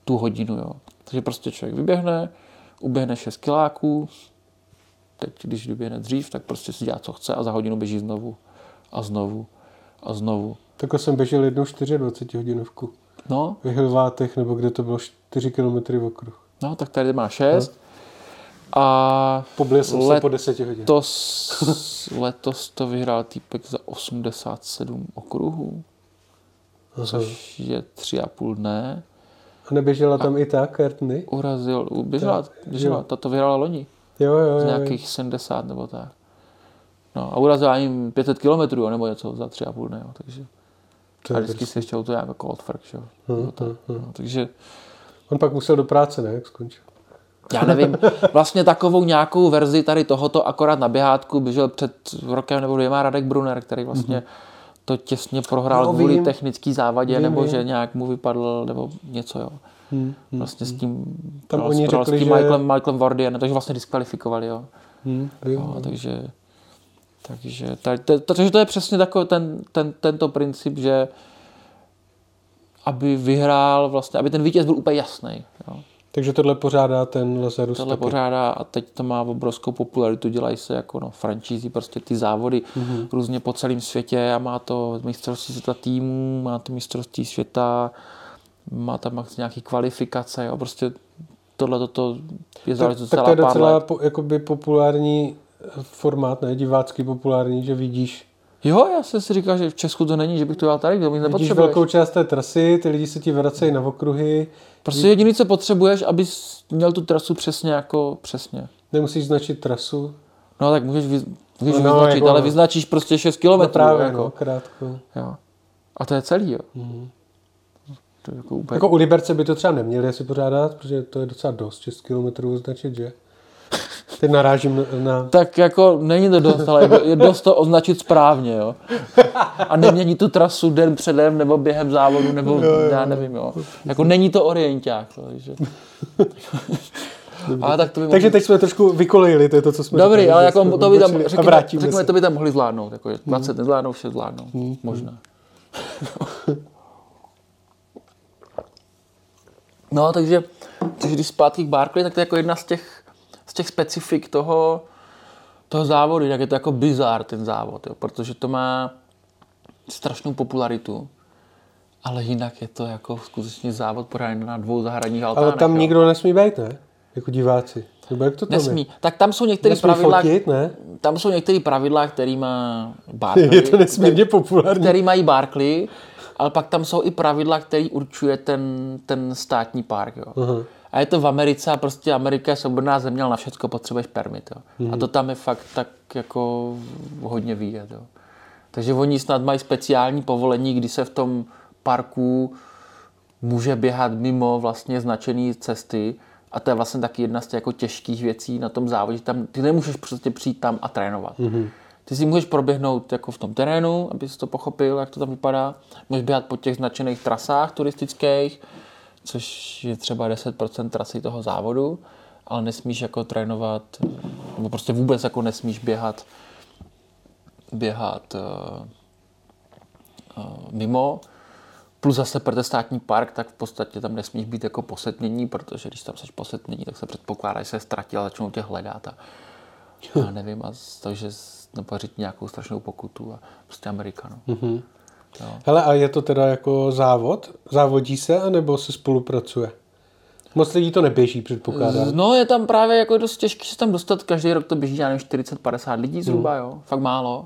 tu hodinu. Jo. Takže prostě člověk vyběhne, uběhne 6 kiláků, teď když vyběhne dřív, tak prostě si dělá, co chce a za hodinu běží znovu a znovu a znovu. Takhle jsem běžel jednou 24 hodinovku. No, Ve Hilvátech, nebo kde to bylo 4 km v okruh. no, tak tady má 6 a Poblil jsem se Let- po 10 hodin. letos, letos to vyhrál týpek za 87 okruhů, což je tři a půl dne. A neběžela tam i ta Courtney? Urazil, běžela, běžela, ta to vyhrála loni. Jo, jo, jo. z jo. nějakých 70 nebo tak. No a urazila jim 500 km nebo něco za tři a půl dne, jo, takže a vždycky se ještě to jako cold frk, že? jo. Hm, Nebo tak, hm, hm. no, takže On pak musel do práce, ne? Jak skončil. já nevím, vlastně takovou nějakou verzi tady tohoto akorát na běhátku běžel před rokem nebo dvěma Radek Brunner, který vlastně to těsně prohrál No, kvůli vím. technický závadě, Vím, nebo vím. že nějak mu vypadl, nebo něco, jo. Hm, hm, Vlastně s tím, Tam prohrál- oni prohrál s řekli, tím že- Michaelem, Michaelem takže vlastně diskvalifikovali, jo. hm, vím, jo takže Takže, ta, ta, takže to je přesně takový ten, ten, tento princip, že aby vyhrál vlastně, aby ten vítěz byl úplně jasný. Jo. Takže tohle pořádá ten Lazarus Tohle taky. pořádá a teď to má obrovskou popularitu, dělají se jako no, franšízy, prostě ty závody mm-hmm. různě po celém světě a má to mistrovství světa týmů, má to mistrovství světa, má tam max nějaký kvalifikace, jo, prostě tohle toto je Tak, záležitost tak celá to je docela po, jakoby populární formát, ne divácký populární, že vidíš, Jo, já jsem si říkal, že v Česku to není, že bych to dělal tady, kdo mi vidíš velkou část té trasy, ty lidi se ti vracejí na okruhy, Prostě jediný, co potřebuješ, abys měl tu trasu přesně jako přesně. nemusíš značit trasu. No tak můžeš, vy, můžeš No, no, vyznačit, jako- ale vyznačíš prostě 6 km. No právě, jako. no, krátko. Jo. A to je celý, jo. To je jako úplně... Jako u Liberce by to třeba neměli asi pořádat, protože to je docela dost, 6 km označit, že? Teď narážím na, Tak jako není to dost, ale je- je dost to označit správně, jo. A nemění tu trasu den předem, nebo během závodu, nebo já nevím, jo. Jako není to orienták, jo, takže... ale tak to by Takže teď jsme trošku vykolejili, to je to, co jsme Dobrý, říkali, ale jako to by tam, řekněme, řekněme. Hmm. to by tam mohli zvládnout, jako 20 nezvládnou, vše zvládnou, možná. no, takže, takže když zpátky k Barkley, tak to je jako jedna z těch, z těch specifik toho, toho závodu, tak je to jako bizár ten závod, jo, protože to má strašnou popularitu, ale jinak je to jako skutečně závod pořádaný na dvou zahradních altánech. Ale tam jo. nikdo nesmí být, ne? Jako diváci. Nebo jak to tam Nesmí. Tak tam jsou některé je? Pravidla, fotit, ne? tam jsou některé pravidla, který má Barkley, Je to nesmírně populární. který mají Barkley, ale pak tam jsou i pravidla, který určuje ten, ten státní park. Jo. Aha. A je to v Americe a prostě Amerika je svobodná země, ale na všechno potřebuješ permit. Jo. Mhm. A to tam je fakt tak jako hodně výjet. Jo. Takže oni snad mají speciální povolení, kdy se v tom parku může běhat mimo vlastně značené cesty a to je vlastně taky jedna z těch jako těžkých věcí na tom závodě. Tam, ty nemůžeš prostě přijít tam a trénovat. Mm-hmm. Ty si můžeš proběhnout jako v tom terénu, abys to pochopil, jak to tam vypadá. Můžeš běhat po těch značených trasách turistických, což je třeba 10% trasy toho závodu, ale nesmíš jako trénovat, nebo prostě vůbec jako nesmíš běhat běhat uh, uh, mimo. Plus zase pro ten státní park, tak v podstatě tam nesmíš být jako posetnění, protože když tam jsi posetnění, tak se předpokládá, že se ztratil a začnou tě hledat. A, a nevím, a takže říct nějakou strašnou pokutu a prostě Amerika. No. Mhm. Hele, a je to teda jako závod? Závodí se, anebo se spolupracuje? Moc lidí to neběží, předpokládám. no je tam právě jako dost těžké se tam dostat, každý rok to běží, já nevím, 40-50 lidí zhruba, jo, fakt málo.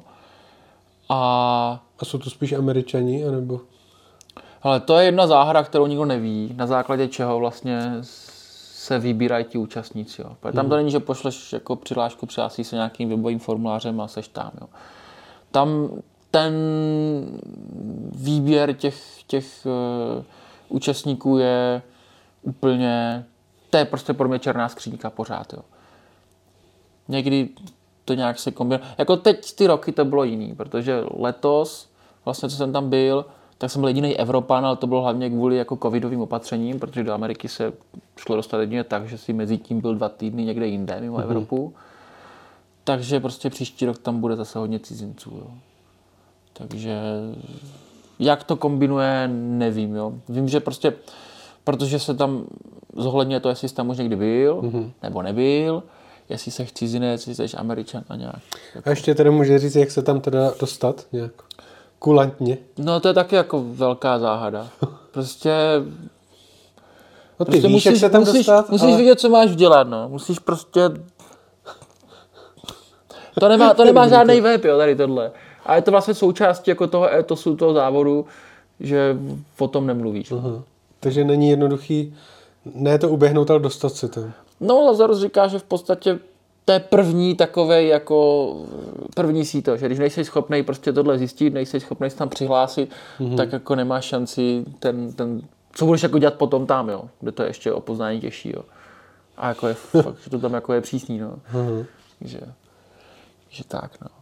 A A jsou to spíš američani, anebo? Ale to je jedna záhada, kterou nikdo neví, na základě čeho vlastně se vybírají ti účastníci. Jo. Protože Tam to není, že pošleš jako přihlášku, přihlásíš se nějakým webovým formulářem a seš tam. Jo. Tam ten výběr těch, těch uh, účastníků je úplně, to je prostě pro mě černá skřínka pořád. Jo. Někdy to nějak se kombinuje. Jako teď ty roky to bylo jiný, protože letos, vlastně co jsem tam byl, tak jsem byl jediný Evropan, ale to bylo hlavně kvůli jako covidovým opatřením, protože do Ameriky se šlo dostat jedině tak, že si mezi tím byl dva týdny někde jinde mimo mm-hmm. Evropu. Takže prostě příští rok tam bude zase hodně cizinců. Jo. Takže jak to kombinuje, nevím. Jo. Vím, že prostě, protože se tam zohledňuje to, jestli jsi tam už někdy byl, mm-hmm. nebo nebyl, jestli jsi cizinec, jestli jsi američan a nějak. A ještě tedy může říct, jak se tam teda dostat nějak kulantně. No to je taky jako velká záhada. Prostě, No ty prostě víš, jak se tam musíš, dostat, musíš ale... vidět, co máš dělat, no. Musíš prostě... To nemá, to nemá žádný web, jo, tady tohle. A je to vlastně součástí jako toho etosu, toho závodu, že o tom nemluvíš. Aha. Takže není jednoduchý, ne to uběhnout, ale dostat se tam. No, Lazarus říká, že v podstatě to je první takové jako první síto, že když nejsi schopný prostě tohle zjistit, nejsi schopný se tam přihlásit, mm-hmm. tak jako nemáš šanci ten, ten, co budeš jako dělat potom tam, jo, kde to je ještě o poznání těžší, jo. A jako je fakt, že to tam jako je přísný, no. Aha. Že, že tak, no.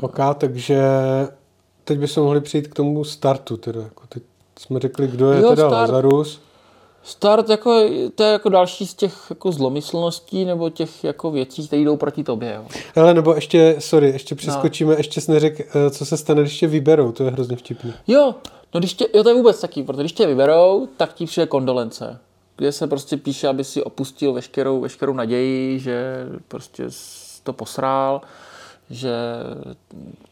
Ok, takže teď bychom mohli přijít k tomu startu teda. Jako teď jsme řekli, kdo je Jo, teda start. Lazarus. Start jako, to je jako další z těch jako zlomyslností nebo těch jako věcí, které jdou proti tobě. Jo. Ale nebo ještě, sorry, ještě přeskočíme, no. ještě jsi neřekl, eh, co se stane, když tě vyberou, to je hrozně vtipný. Jo, no když tě, jo, to je vůbec taky, protože když tě vyberou, tak ti přijde kondolence, kde se prostě píše, aby si opustil veškerou, veškerou naději, že prostě to posrál, že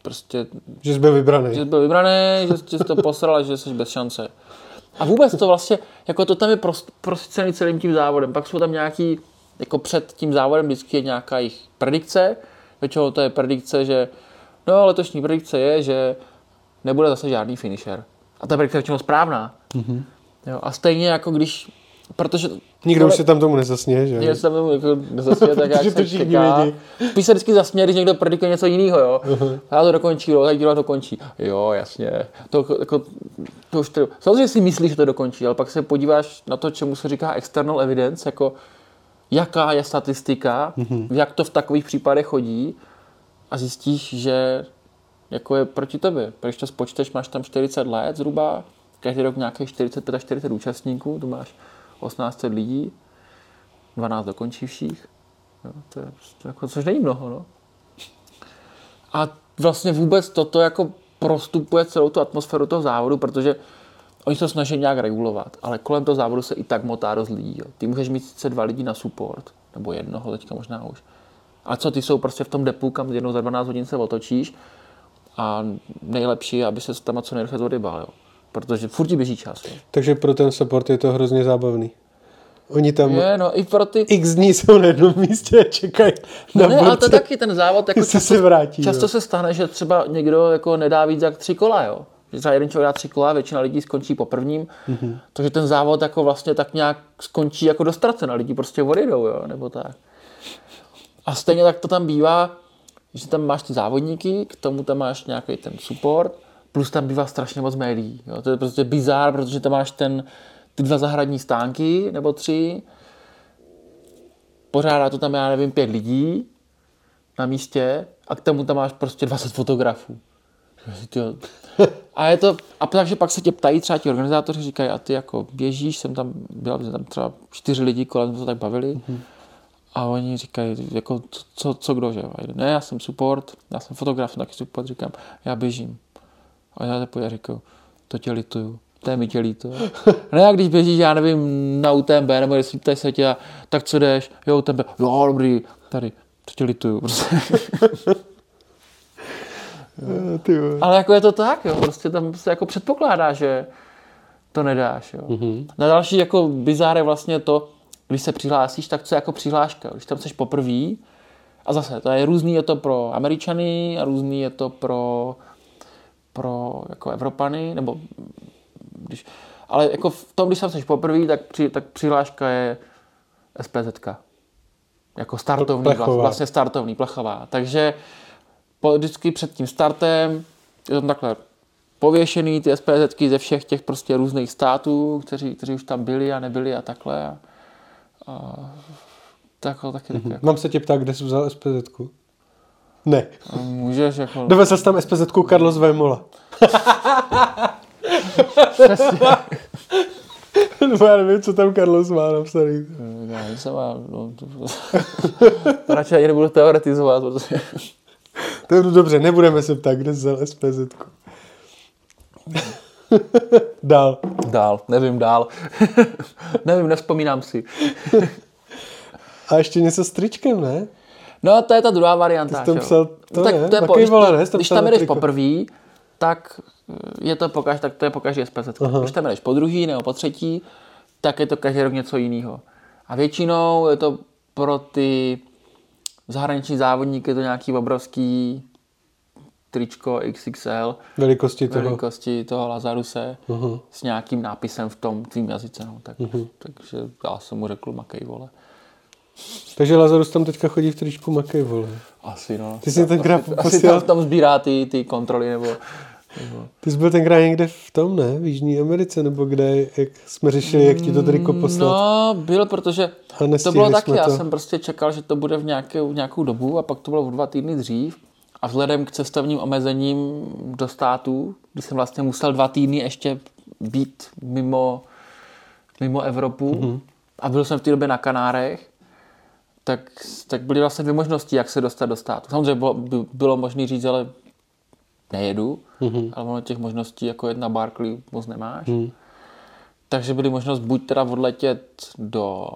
prostě... Že jsi byl vybraný. Že jsi byl vybraný, že jsi to posral a že jsi bez šance. A vůbec to vlastně, jako to tam je prostěný celým tím závodem. Pak jsou tam nějaký, jako před tím závodem vždycky je nějaká jejich predikce. Většinou to je predikce, že no letošní predikce je, že nebude zase žádný finisher. A ta predikce je většinou správná. Mm-hmm. Jo, a stejně jako když protože Nikdo už se tam tomu nezasměje, že? Nikdo se tam tomu jako nezasměje, tak jak se čeká. Spíš se vždycky zasměje, když někdo predikuje něco jiného, jo. Uh-huh. Já to dokončí, jo, tak dílo to končí. Jo, jasně. To, jako, to už to, samozřejmě si myslíš, že to dokončí, ale pak se podíváš na to, čemu se říká external evidence, jako jaká je statistika, uh-huh. jak to v takových případech chodí a zjistíš, že jako je proti tobě. Když to spočteš, máš tam 40 let zhruba, každý rok nějakých 45 až 40 účastníků, to máš 1800 lidí, 12 dokončivších, jo, to je, to jako, což není mnoho. No. A vlastně vůbec toto jako prostupuje celou tu atmosféru toho závodu, protože oni se snaží nějak regulovat, ale kolem toho závodu se i tak motá dost lidí. Jo. Ty můžeš mít sice dva lidi na support, nebo jednoho teďka možná už. A co, ty jsou prostě v tom depu, kam jednou za 12 hodin se otočíš a nejlepší aby se tam co nejrychleji odebal. Jo protože furt ti běží čas. Jo. Takže pro ten support je to hrozně zábavný. Oni tam je, no, i pro ty... x dní jsou na jednom místě a čekají no na ne, ale to taky ten závod, jako často, se vrátí, často se stane, že třeba někdo jako nedá víc jak tři kola, jo. Že třeba jeden člověk dá tři kola, většina lidí skončí po prvním, mm-hmm. takže ten závod jako vlastně tak nějak skončí jako dostracen a lidi prostě odjedou, jo, nebo tak. A stejně tak to tam bývá, že tam máš ty závodníky, k tomu tam máš nějaký ten support, plus tam bývá strašně moc médií. Jo. To je prostě bizár, protože tam máš ten, ty dva zahradní stánky nebo tři, pořádá to tam, já nevím, pět lidí na místě a k tomu tam máš prostě 20 fotografů. A je to, a takže pak se tě ptají třeba ti organizátoři, říkají, a ty jako běžíš, jsem tam, byl jsem tam třeba čtyři lidi, kolem jsme se tak bavili, mm-hmm. a oni říkají, jako, co, co kdo, že? Ne, já jsem support, já jsem fotograf, taky support, říkám, já běžím. A já se říkám, to tě lituju. To je mi tě líto. Ne, a když běžíš, já nevím, na UTMB, nebo jestli tady se tě, tak co jdeš? Jo, UTMB, jo, dobrý, tady, to tě lituju. Prostě. Ale jako je to tak, jo, prostě tam se jako předpokládá, že to nedáš. Jo. Mm-hmm. Na další jako bizár je vlastně to, když se přihlásíš, tak co je jako přihláška. Když tam jsi poprvé, a zase, to je různý je to pro Američany a různý je to pro pro jako Evropany, nebo když, ale jako v tom, když jsem seš poprvé, tak, při, tak přihláška je SPZ. Jako startovní, plechová. vlastně startovní, plechová. Takže po, vždycky před tím startem je tam takhle pověšený ty SPZ ze všech těch prostě různých států, kteří, kteří už tam byli a nebyli a takhle. A, a tak, taky, mm-hmm. jako. Mám se tě ptát, kde jsi vzal SPZ? Ne. Můžeš jako... Dovezl jsi tam SPZ Carlos Vémola. Přesně. Nebo já nevím, co tam Carlos má napsaný. Já jsem má, no, to... Radši ani nebudu teoretizovat, protože... To je dobře, nebudeme se ptát, kde vzal SPZ. dál. Dál, nevím dál. nevím, nespomínám si. A ještě něco s tričkem, ne? No, to je ta druhá varianta. Ty psal, to tak ne, to je po, vole, ne? Když tam jdeš poprvé, tak eh, je to pokaž, tak to je pokaždé SPZ. Když tam jdeš po druhý nebo po třetí, tak je to každý rok něco jiného. A většinou je to pro ty zahraniční závodníky je to nějaký obrovský tričko XXL. Velikosti toho. Velikosti toho Lazaruse uh-huh. s nějakým nápisem v tom tvým jazyce. No. Tak, uh-huh. Takže já jsem mu řekl, makej vole. Takže Lazarus tam teďka chodí v tričku Makej, vole. Asi no. Ty jsi tenkrát asi tam, tam sbírá ty, ty kontroly nebo... nebo... Ty jsi byl tenkrát někde v tom, ne? V Jižní Americe, nebo kde, jak jsme řešili, jak ti to triko poslat? No, byl, protože to bylo taky, to. já jsem prostě čekal, že to bude v nějakou, nějakou dobu a pak to bylo v dva týdny dřív. A vzhledem k cestovním omezením do států, kdy jsem vlastně musel dva týdny ještě být mimo mimo Evropu mm-hmm. a byl jsem v té době na Kanárech, tak, tak byly vlastně dvě možnosti, jak se dostat do státu. Samozřejmě bylo, by, bylo možné říct, ale nejedu, mm-hmm. ale ono těch možností jako jedna Barclay moc nemáš. Mm. Takže byly možnost buď teda odletět do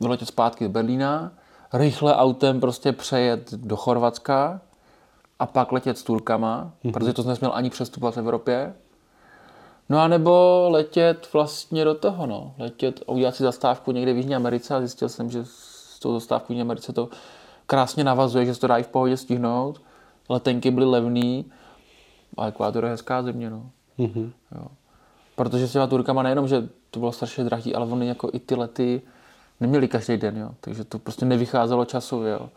odletět zpátky z Berlína, rychle autem prostě přejet do Chorvatska a pak letět s Turkama, mm-hmm. protože to nesměl ani přestupovat v Evropě. No a nebo letět vlastně do toho, no. Letět a udělat si zastávku někde v Jižní Americe a zjistil jsem, že s tou zastávkou v Jižní Americe to krásně navazuje, že se to dá i v pohodě stihnout. Letenky byly levný a Ekvádor je hezká země, no. Mm-hmm. Jo. Protože s těma Turkama nejenom, že to bylo strašně drahý, ale oni jako i ty lety neměli každý den, jo. Takže to prostě nevycházelo časově, jo.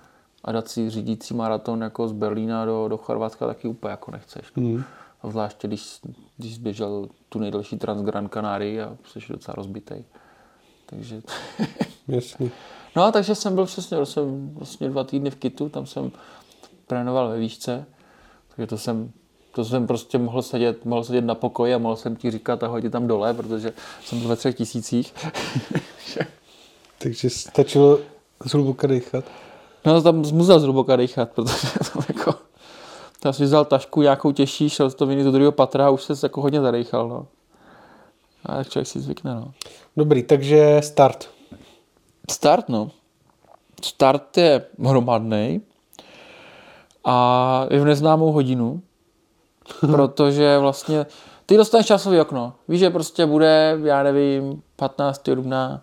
A dát si řídící maraton jako z Berlína do, do Chorvatska taky úplně jako nechceš. No. Mm. A zvláště, když, když běžel tu nejdelší Transgran Canary a jsi docela rozbitý. Takže... Jasný. No a takže jsem byl přesně, jsem vlastně dva týdny v Kitu, tam jsem trénoval ve výšce, takže to jsem, to jsem prostě mohl sedět, mohl sedět na pokoji a mohl jsem ti říkat a hodit tam dole, protože jsem byl ve třech tisících. takže stačilo zhluboka dechat. No tam musel zhluboka dechat, protože tam jako já si vzal tašku nějakou těžší, šel to do druhého patra a už se jako hodně zadechal, no. A tak člověk si zvykne, no. Dobrý, takže start. Start, no. Start je hromadný a je v neznámou hodinu, protože vlastně ty dostaneš časový okno. Víš, že prostě bude, já nevím, 15. dubna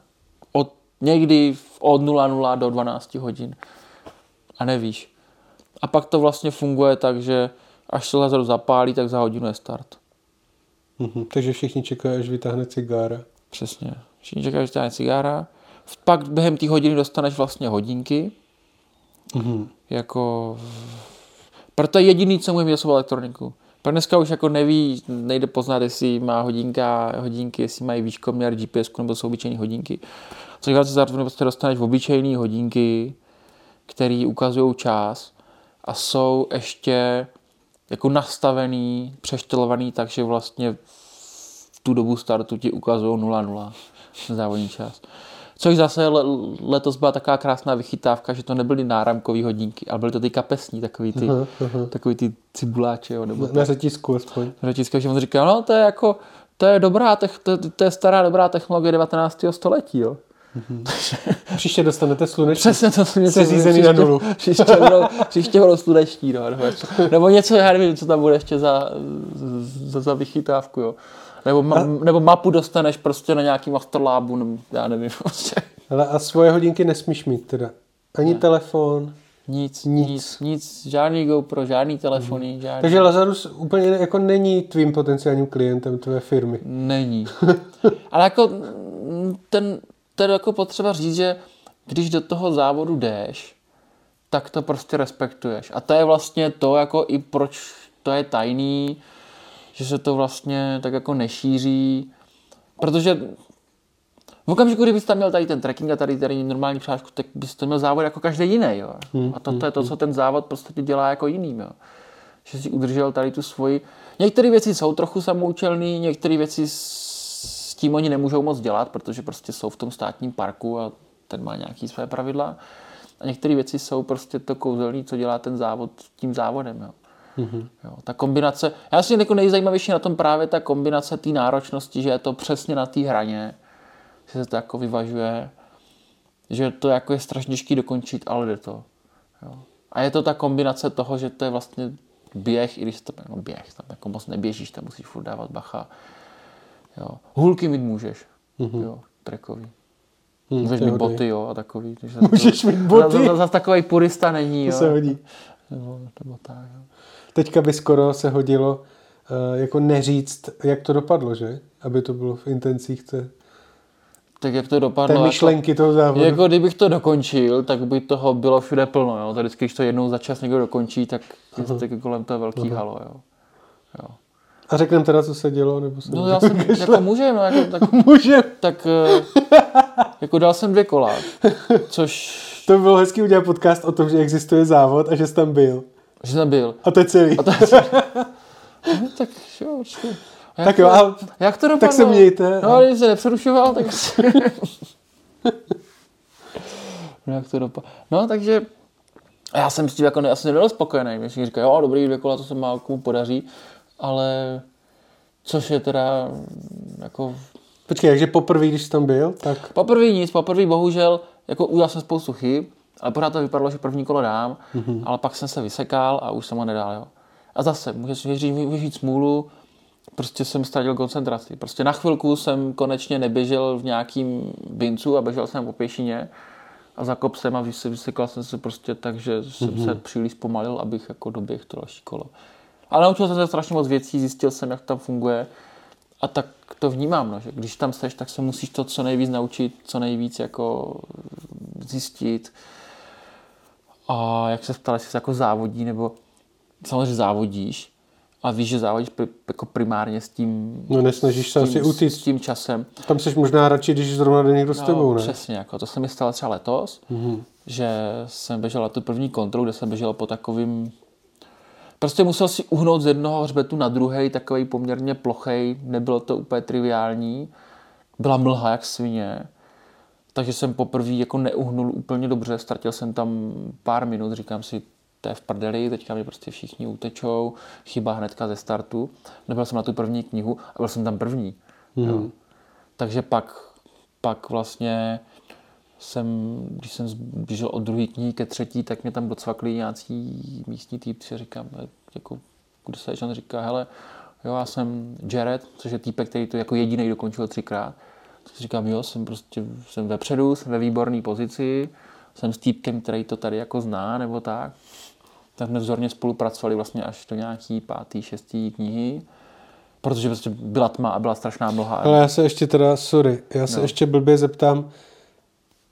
od někdy od 00 do 12 hodin. A nevíš. A pak to vlastně funguje tak, že až se laser zapálí, tak za hodinu je start. Mm-hmm. Takže všichni čekají, až vytáhne cigára. Přesně. Všichni čekají, až vytáhne cigára. Pak během té hodiny dostaneš vlastně hodinky. Mm-hmm. Jako... Proto je jediný, co může mít elektroniku. Pak dneska už jako neví, nejde poznat, jestli má hodinka, hodinky, jestli mají výškoměr, GPS, nebo jsou obyčejné hodinky. Což vlastně prostě dostaneš v obyčejné hodinky, které ukazují čas a jsou ještě jako nastavený, přeštelovaný tak, že vlastně v tu dobu startu ti ukazují 0-0 závodní čas. Což zase letos byla taková krásná vychytávka, že to nebyly náramkové hodinky, ale byly to ty kapesní, takový ty, uh-huh, uh-huh. takový ty cibuláče. Jo, nebo na řetisku aspoň. Na řetisku, že on říkal, no to je jako, to je dobrá, to, to je stará dobrá technologie 19. století, jo. Mm-hmm. Příště dostanete sluneční. Přesně to sluneční. Seřízený na nulu. Příště, budou, příště budou sluneční, no, nebo, nebo něco, já nevím, co tam bude ještě za, za, za vychytávku, jo. Nebo, ma, a? nebo mapu dostaneš prostě na nějakým astrolábu, nebo já nevím, prostě. Ale a svoje hodinky nesmíš mít teda? Ani ne. telefon? Nic, nic, nic, nic, žádný GoPro, žádný telefony, mm. žádný. Takže Lazarus úplně jako není tvým potenciálním klientem tvé firmy. Není. Ale jako ten, to je jako potřeba říct, že když do toho závodu jdeš, tak to prostě respektuješ. A to je vlastně to, jako i proč to je tajný, že se to vlastně tak jako nešíří, protože v okamžiku, kdybyste tam měl tady ten trekking a tady, tady normální přážku, tak byste měl závod jako každý jiný. Jo. Hmm, a to, to je to, hmm, co ten závod prostě dělá jako jiným. Jo. Že si udržel tady tu svoji... Některé věci jsou trochu samoučelné, některé věci tím oni nemůžou moc dělat, protože prostě jsou v tom státním parku a ten má nějaký své pravidla. A některé věci jsou prostě to kouzelné, co dělá ten závod tím závodem. Jo. Mm-hmm. Jo, ta kombinace, já si jako nejzajímavější na tom právě ta kombinace té náročnosti, že je to přesně na té hraně, že se to jako vyvažuje, že to jako je strašně těžké dokončit, ale jde to. Jo. A je to ta kombinace toho, že to je vlastně běh, i když to no běh, tam jako moc neběžíš, tam musíš furt dávat bacha. Jo. Hulky mít můžeš, mm-hmm. jo, trekový. Hmm, můžeš mít boty, jo, a takový. Takže můžeš to, mít boty? Zase za takový purista není, jo. To se hodí. Nebo, nebo tak, jo. Teďka by skoro se hodilo uh, jako neříct, jak to dopadlo, že? Aby to bylo v intencích té tak jak to dopadlo. Té myšlenky jako, toho závodu. Jako kdybych to dokončil, tak by toho bylo všude plno. Jo? Tady když to jednou za čas někdo dokončí, tak, uh-huh. tak kolem to velký uh-huh. halo. Jo? Jo. A řekneme teda, co se dělo? Nebo se no já jsem, jako můžem, no, jako, tak, můžem. tak eh, jako dal jsem dvě kola, což... To by bylo hezký udělat podcast o tom, že existuje závod a že jsi tam byl. Že tam byl. A to je celý. A to je celý. no, tak jo, A jak Tak to, jo, a jak to dopadlo? se mějte. No, když se nepřerušoval, tak no, jak to dopadlo? No, takže a já jsem s tím jako ne, asi nebyl spokojený. Všichni říkají, jo, dobrý, dvě kola, to se má komu podaří, ale což je teda jako Počkej, takže poprvé, když jsi tam byl, tak... Poprvé nic, poprvé bohužel, jako udělal jsem spoustu chyb, ale pořád to vypadalo, že první kolo dám, mm-hmm. ale pak jsem se vysekal a už jsem ho nedal, jo. A zase, můžeš říct, vyžít smůlu, prostě jsem ztratil koncentraci. Prostě na chvilku jsem konečně neběžel v nějakým bincu a běžel jsem po pěšině a zakop jsem a vysekal jsem se prostě tak, že jsem mm-hmm. se příliš pomalil, abych jako doběhl to další kolo. Ale naučil jsem se strašně moc věcí, zjistil jsem, jak tam funguje a tak to vnímám, no, že když tam seš, tak se musíš to co nejvíc naučit, co nejvíc jako zjistit. A jak se ptal, jestli se jako závodí, nebo samozřejmě závodíš, a víš, že závodíš pri, jako primárně s tím, No nesnažíš se asi tím, utíct. s tím časem. Tam jsi možná radši, když zrovna jde někdo s tebou, ne? Přesně, jako to se mi stalo třeba letos, mm-hmm. že jsem běžel na tu první kontrolu, kde jsem běžel po takovým Prostě musel si uhnout z jednoho hřbetu na druhý, takový poměrně plochej, nebylo to úplně triviální. Byla mlha jak svině, takže jsem poprvé jako neuhnul úplně dobře, ztratil jsem tam pár minut, říkám si, to je v prdeli, teďka mě prostě všichni utečou, chyba hnedka ze startu. Nebyl jsem na tu první knihu a byl jsem tam první. Mm. Jo. Takže pak, pak vlastně jsem, když jsem běžel od druhé knihy ke třetí, tak mě tam docvakli nějací místní týpci, říkám, jako, kdo se on říká, hele, jo, já jsem Jared, což je týpek, který to jako jediný dokončil třikrát. Tak říkám, jo, jsem prostě, jsem vepředu, jsem ve výborné pozici, jsem s týpkem, který to tady jako zná, nebo tak. Tak jsme vzorně spolupracovali vlastně až do nějaký pátý, šestý knihy protože prostě byla tma a byla strašná mlha. Ale já se ještě teda, sorry, já se no. ještě blbě zeptám,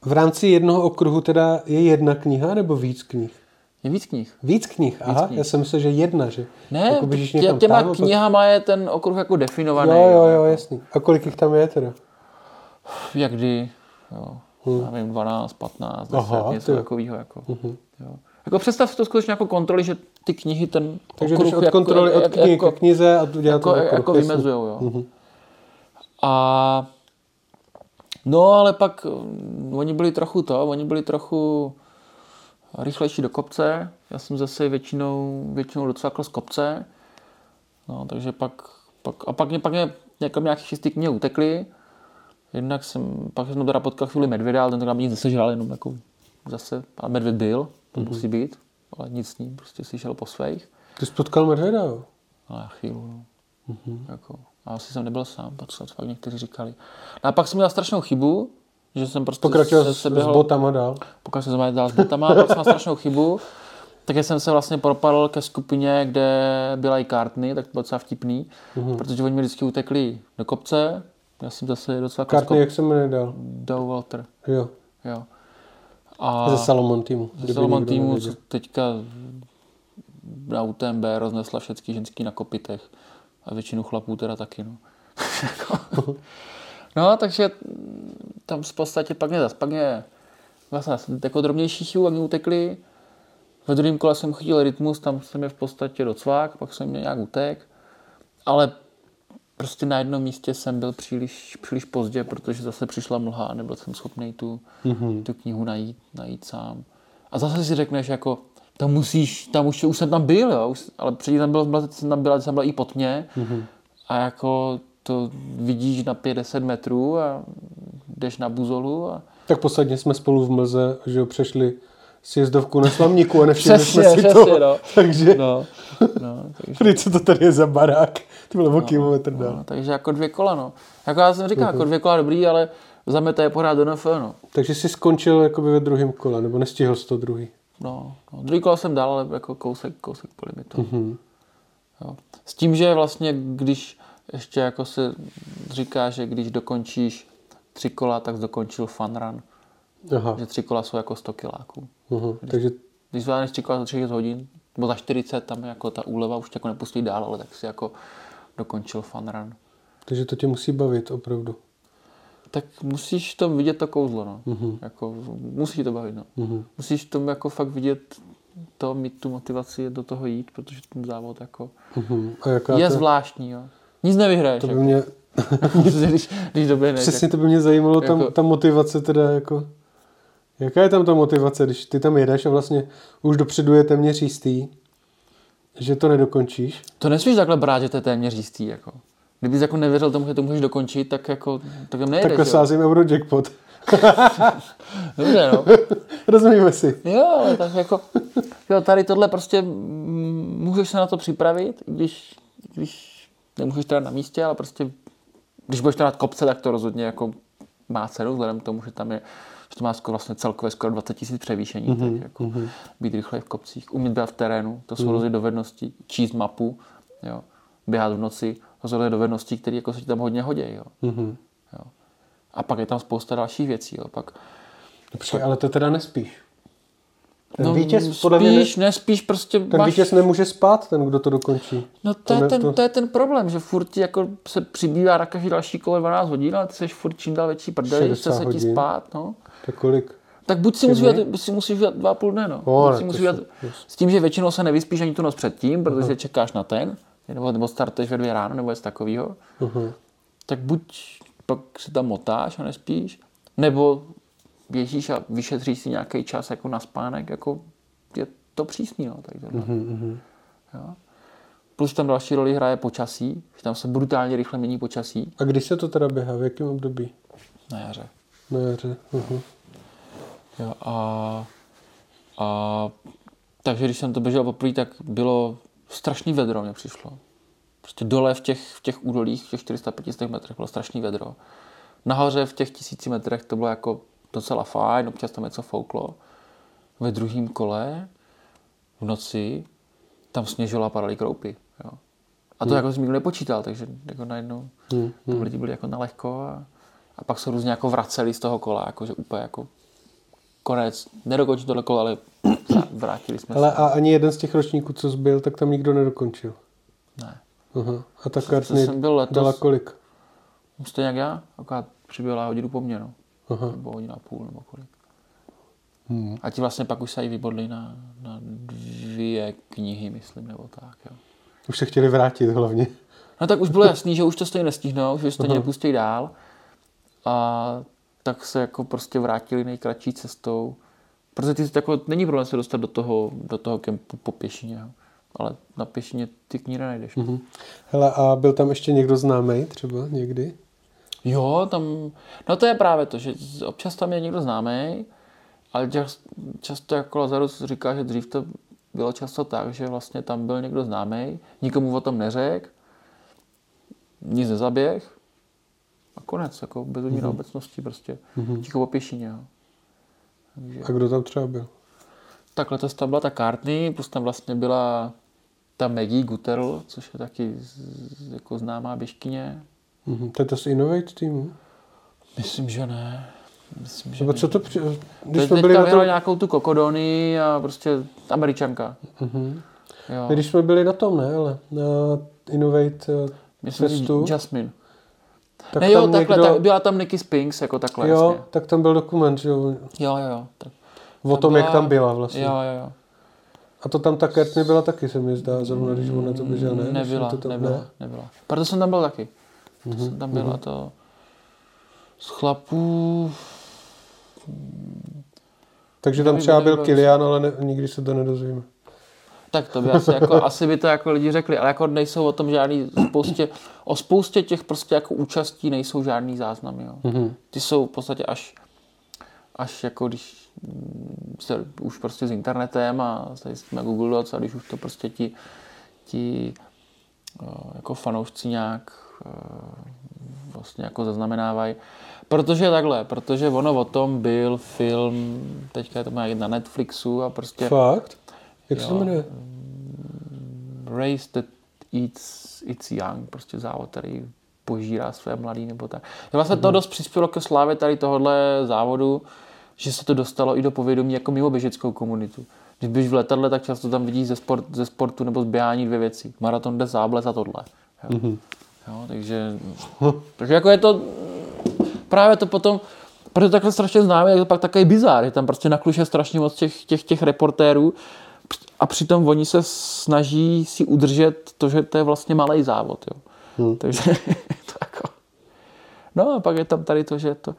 v rámci jednoho okruhu teda je jedna kniha nebo víc knih? Je víc knih. Víc knih, aha, víc knih. já jsem myslel, že jedna, že ne, jako tě, těma tam, knihama je ten okruh jako definovaný. Jo, jo, jo, jasný. A kolik jich tam je teda? Jak kdy, jo, hmm. já nevím, 12, 15, 10, aha, něco takového. Jako, uh-huh. jo. jako představ si to skutečně jako kontroly, že ty knihy ten Takže okruh od jako, kontroly od knihy jako, k knize a dělá jako, to jako vymezujou, jo. Uh-huh. A No, ale pak um, oni byli trochu to, oni byli trochu rychlejší do kopce. Já jsem zase většinou, většinou docvakl z kopce. No, takže pak, pak a pak mě, pak mě jako nějaký šestý mě utekli. Jednak jsem, pak jsem teda potkal chvíli medvěda, ale ten tenkrát nic nesežral, jenom jako zase, a medvěd byl, to mm-hmm. musí být, ale nic s ním, prostě si šel po svých. Ty jsi potkal medvěda, jo? Ale chvíli, no. Mm-hmm. Jako, a asi jsem nebyl sám, to fakt někteří říkali. No a pak jsem měl strašnou chybu, že jsem prostě Pokračoval se, se s botama dál. Pokračoval jsem dál s botama, a pak jsem měl strašnou chybu. Tak jsem se vlastně propadl ke skupině, kde byla i kartny, tak to bylo docela vtipný, mm-hmm. protože oni mi vždycky utekli do kopce, já jsem zase docela Kartny, kop... jak se jmenuje dál? Dow Walter. Jo. Jo. A ze Salomon týmu. Ze Salomon týmu, co teďka na UTMB roznesla všechny ženský na kopitech. A většinu chlapů teda taky, no. no, takže tam v podstatě pak mě zase, pak mě vlastně jako drobnější chybu, jak mě utekli. Ve druhém kole jsem chytil rytmus, tam jsem je v podstatě docvák, pak jsem mě nějak utek. Ale prostě na jednom místě jsem byl příliš, příliš pozdě, protože zase přišla mlha a nebyl jsem schopný tu, mm-hmm. tu knihu najít, najít sám. A zase si řekneš jako, tam musíš, tam už, už jsem tam byl, jo, už, ale předtím tam byl, jsem tam byl, jsem byl i pod mě mm-hmm. a jako to vidíš na 50 metrů a jdeš na buzolu. A... Tak posledně jsme spolu v Mlze, že přešli sjezdovku na Slamníku a nevšimli jsme si přesně, to. No. takže, no, no, takže... co to tady je za barák? To bylo no, kilometr dál. No, takže jako dvě kola, no. Jako já jsem říkal, uh-huh. jako dvě kola dobrý, ale za mě to je pořád do NFL, no. Takže jsi skončil jakoby ve druhém kole, nebo nestihl jsi to druhý? No, no, druhý kolo jsem dal, ale jako kousek, kousek po limitu. Mm-hmm. Jo. S tím, že vlastně, když ještě jako se říká, že když dokončíš tři kola, tak dokončil fun run. Aha. Že tři kola jsou jako 100 kiláků. Uh-huh. Když, Takže... když zvládneš tři kola za 30 hodin, nebo za 40, tam jako ta úleva už tě jako nepustí dál, ale tak si jako dokončil fun run. Takže to tě musí bavit opravdu tak musíš to vidět to kouzlo, no. Mm-hmm. Jako, musí to bavit, no. Mm-hmm. Musíš tom jako fakt vidět to, mít tu motivaci do toho jít, protože ten závod jako mm-hmm. A jaká je to, zvláštní, jo. Nic nevyhraješ. To by jako. mě, když, když doběhneš. přesně to by mě zajímalo, tam, Jako- ta motivace teda jako... Jaká je tam ta motivace, když ty tam jedeš a vlastně už dopředu je téměř jistý, že to nedokončíš? To nesmíš takhle brát, že to je téměř jistý. Jako. Kdybys jako nevěřil tomu, že to můžeš dokončit, tak jako tak tam nejedeš. Jo. sázím Eurojackpot. Dobře, no. Rozumíme si. Jo, tak jako, jo, tady tohle prostě můžeš se na to připravit, i když, když nemůžeš teda na místě, ale prostě, když budeš teda kopce, tak to rozhodně jako má cenu, vzhledem k tomu, že tam je, že to má skoro vlastně celkově skoro 20 tisíc převýšení, mm-hmm, tak jako mm-hmm. být rychle v kopcích, umět být v terénu, to jsou mm-hmm. rozhodně dovednosti, číst mapu, jo, běhat v noci, rozhodně dovednosti, které jako se ti tam hodně hodí, jo. Mhm. jo. A pak je tam spousta dalších věcí, jo. Pak, Počkej, ale to teda nespíš. Ten no, vítěz, podle mě, ne, spíš, nespíš prostě ten máš... vítěz nemůže spát, ten, kdo to dokončí. No to, To je ten, to- to... je ten problém, že furt jako se přibývá na každý další kolo 12 hodin, ale ty jsi furt čím dál větší prdeli, 60 chce se ti spát, no. Tak kolik? Tak buď si, musíš udělat, si musíš udělat dva a půl dne, no. O, buď si to musíš udělat, s tím, že většinou se nevyspíš ani tu noc předtím, protože čekáš na ten, nebo, nebo startuješ ve dvě ráno, nebo něco takového, Uh-huh. tak buď pak se tam motáš a nespíš, nebo běžíš a vyšetříš si nějaký čas jako na spánek, jako je to přísný, no, tohle. Uh-huh. Jo. Plus tam další roli hraje počasí, že tam se brutálně rychle mění počasí A když se to teda běhá? V jakém období? na jaře. Na jaře. Uh-huh. Jo, a, a, takže když jsem to běžel poprvé, tak bylo strašný vedro, mě přišlo. Prostě dole v těch, v těch údolích, v těch 400-500 metrech bylo strašný vedro. Nahoře v těch tisíci metrech to bylo jako docela fajn, občas tam něco fouklo. Ve druhém kole v noci tam sněžilo a padaly kroupy. Jo. A to jako jsem nikdo nepočítal, takže jako najednou Hmm. tam lidi byli jako na lehko a, a pak se různě jako vraceli z toho kola, jakože úplně jako konec, nedokončil tohle kolo, ale vrátili jsme Ale se. a ani jeden z těch ročníků, co zbyl, tak tam nikdo nedokončil. Ne. Uh-huh. A ta kartny dala kolik? stejně jak já, akorát přibyla hodinu po mně, no. Aha. Nebo hodinu a půl, nebo kolik. Hmm. A ti vlastně pak už se i vybodli na, na dvě knihy, myslím, nebo tak, jo. Už se chtěli vrátit hlavně. No tak už bylo jasný, že už to stejně nestihnou, že už to nepustí dál. A tak se jako prostě vrátili nejkratší cestou. Protože ty jako, není problém se dostat do toho, do toho kempu po pěšině. Ale na pěšině ty knihy nenajdeš. Mhm. Hele, a byl tam ještě někdo známý třeba někdy? Jo, tam, no to je právě to, že občas tam je někdo známý, ale čas, často jako Lazarus říká, že dřív to bylo často tak, že vlastně tam byl někdo známý, nikomu o tom neřekl, nic nezaběh a konec, jako bez mm-hmm. obecnosti prostě, mm-hmm. ticho po pěšině. Jo. Takže, A kdo tam třeba byl? tak letos tam byla ta Cartney, plus tam vlastně byla ta Maggie Gutterl, což je taky z, jako známá běžkyně. Mhm. To je to z Innovate týmu? Myslím, že ne. Myslím, že Nebo co to při... Když jsme byli na vyhrál tom... nějakou tu kokodony a prostě američanka. Mhm. Jo. Když jsme byli na tom, ne, ale na Innovate eh, Myslím, Jasmine. Tak Ne, jo, tam takhle, někdo... tak, byla tam Nicky Spinks, jako takhle, jo, jasně. tak tam byl dokument, že jo, Jo, jo, jo. Tak, o tom, jak tam byla vlastně. Jo, jo, jo. A to tam ta Courtney byla taky, se mi zdá, zrovna když ona to běžela, ne? Nebyla, to tam, nebyla, ne? nebyla. Proto jsem tam byl taky. Proto Mhm, jsem tam byla to z chlapů, Takže tam Nevím, třeba byl Kilian, ale ne, nikdy se to nedozvíme. Tak to by asi, jako, asi by to jako lidi řekli, ale jako nejsou o tom žádný, spoustě, o spoustě těch prostě jako účastí nejsou žádný záznamy, jo. Mhm. Ty jsou v podstatě až, až jako když se už prostě s internetem a tady jsme Google Docs a když už to prostě ti, ti eh, jako fanoušci nějak eh, vlastně jako zaznamenávají. Protože takhle, protože ono o tom byl film, teďka je to má na Netflixu a prostě Fakt? Jak se Jo. to jmenuje? Race that eats, eats young, prostě závod, který požírá své mladý nebo tak. Vlastně to dost přispělo ke slávě tady tohohle závodu, že se to dostalo i do povědomí jako mimo běžeckou komunitu. Když běž v letadle, tak často tam vidíš ze, sport, ze sportu nebo z běhání dvě věci. Maraton jde zábles a tohle. Jo. Mhm. Jo, takže, takže jako je to právě to potom, protože takhle strašně známe, je to pak takový bizár, že tam prostě nakluše strašně moc těch, těch, těch reportérů a přitom oni se snaží si udržet to, že to je vlastně malý závod. Jo. Hmm. Takže to jako... No a pak je tam tady to, že to...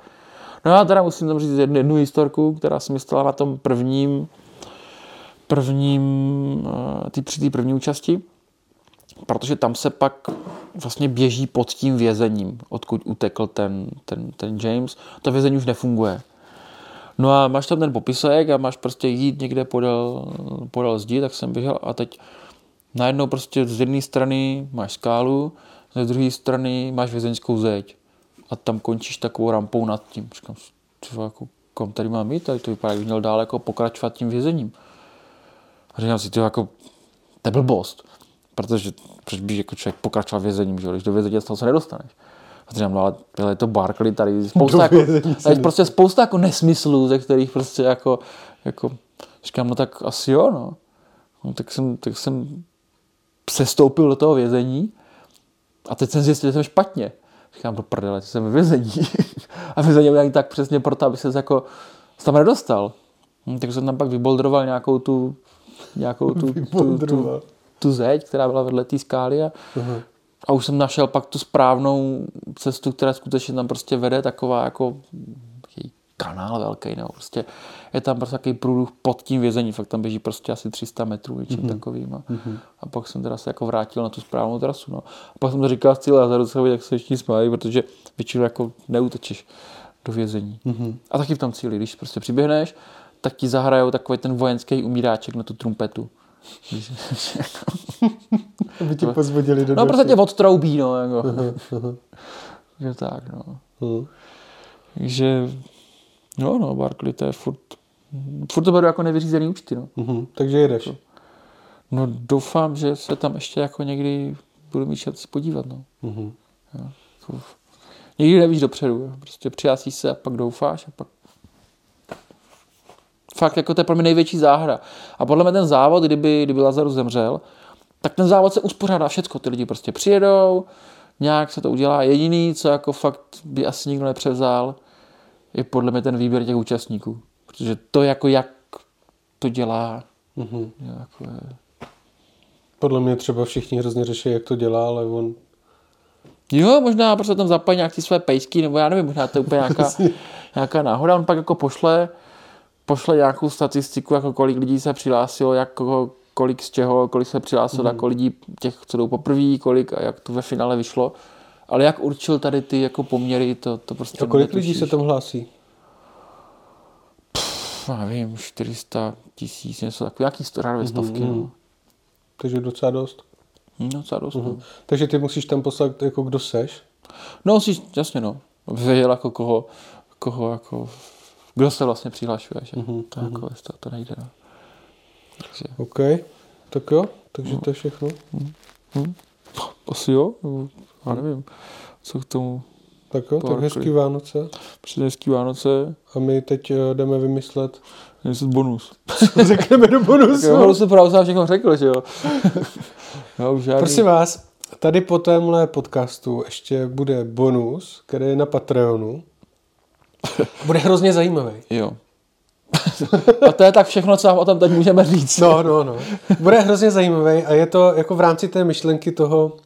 No já teda musím tam říct jednu, jednu historku, která se mi stala na tom prvním, prvním, eh, tý, při té první účasti, protože tam se pak vlastně běží pod tím vězením, odkud utekl ten, ten, ten James. To vězení už nefunguje. No a máš tam ten popisek a máš prostě jít někde podél, podél zdi, tak jsem běžel a teď najednou prostě z jedné strany máš skálu, z druhé strany máš vězeňskou zeď a tam končíš takovou rampou nad tím. Říkám, co jako, kam tady mám jít? Tady to vypadá, jak měl dál jako pokračovat tím vězením. A říkám si, to jako, to blbost. Protože proč by jako člověk pokračoval vězením, že? když do vězení se nedostaneš. A říkám, no ale je to Barkley, tady spousta, jako, tady prostě spousta jako nesmyslů, ze kterých prostě jako, jako říkám, no tak asi jo, no. no tak, jsem, tak jsem přestoupil do toho vězení a teď jsem zjistil, že jsem špatně. Říkám, do prdele, jsem ve vězení. a vězení byl tak přesně proto, aby se jako tam nedostal. Hm, takže jsem tam pak vyboldroval nějakou tu, nějakou tu, tu, tu, tu zeď, která byla vedle té skály a. a už jsem našel pak tu správnou cestu, která skutečně tam prostě vede, taková jako kanál velký, nebo prostě je tam prostě takový průduch pod tím vězením, fakt tam běží prostě asi 300 metrů, něčím mm-hmm. takovým. A, mm-hmm. a, pak jsem teda se jako vrátil na tu správnou trasu. No. A pak jsem to říkal z cíle Lazarusovi, jak se ještě smájí, protože většinou jako neutečeš do vězení. Mm-hmm. A taky v tom cíli, když prostě přiběhneš, tak ti zahrajou takový ten vojenský umíráček na tu trumpetu. Aby tě pozvodili do No, prostě tě odtroubí, no. Jako. že tak, no. Uh. Takže, no, no, Barkley, to je furt, furt to beru jako nevyřízený účty, no. Uh-huh. Takže jedeš. No, doufám, že se tam ještě jako někdy budu mít šanci podívat, no. Jo, to, nikdy nevíš dopředu, jo. prostě přijásíš se a pak doufáš a pak fakt jako to je pro mě největší záhra. A podle mě ten závod, kdyby, kdyby Lazarus zemřel, tak ten závod se uspořádá všecko. Ty lidi prostě přijedou, nějak se to udělá. Jediný, co jako fakt by asi nikdo nepřevzal, je podle mě ten výběr těch účastníků. Protože to jako jak to dělá, mm-hmm. jako je... Podle mě třeba všichni hrozně řeší, jak to dělá, ale on... Jo, možná prostě tam zapojí nějaký své pejsky, nebo já nevím, možná to je úplně nějaká, nějaká náhoda. On pak jako pošle pošle nějakou statistiku, jako kolik lidí se přihlásilo, jak kolik z čeho, kolik se přihlásilo, mm. jako lidí těch, co jdou poprvé, kolik a jak to ve finále vyšlo. Ale jak určil tady ty jako poměry, to, to prostě... A kolik lidí se tam hlásí? Pff, nevím, 400 tisíc, něco takového, nějaký řádové stovky. Mm. No. Takže docela dost. Hm, docela dost. Mm. No. Takže ty musíš tam poslat, jako kdo seš? No, musíš, jasně no. Věděl, jako koho, koho jako kdo se vlastně přihlašuje, že? Mm-hmm. To, jako, to, to nejde. No. Takže... OK, tak jo, takže no. to je všechno. Mm-hmm. Asi jo, já nevím, co k tomu. Tak jo, tak hezký Vánoce. Přesně hezký Vánoce. A my teď eh, jdeme vymyslet. Vymyslet bonus. Řekneme do bonusu. Jo, jsem právě všechno řekl, že jo. no, žádný... Prosím vás, tady po témhle podcastu ještě bude bonus, který je na Patreonu. Bude hrozně zajímavý. Jo. a to je tak všechno, co vám o tom teď můžeme říct. No, no, no. Bude hrozně zajímavý a je to jako v rámci té myšlenky toho,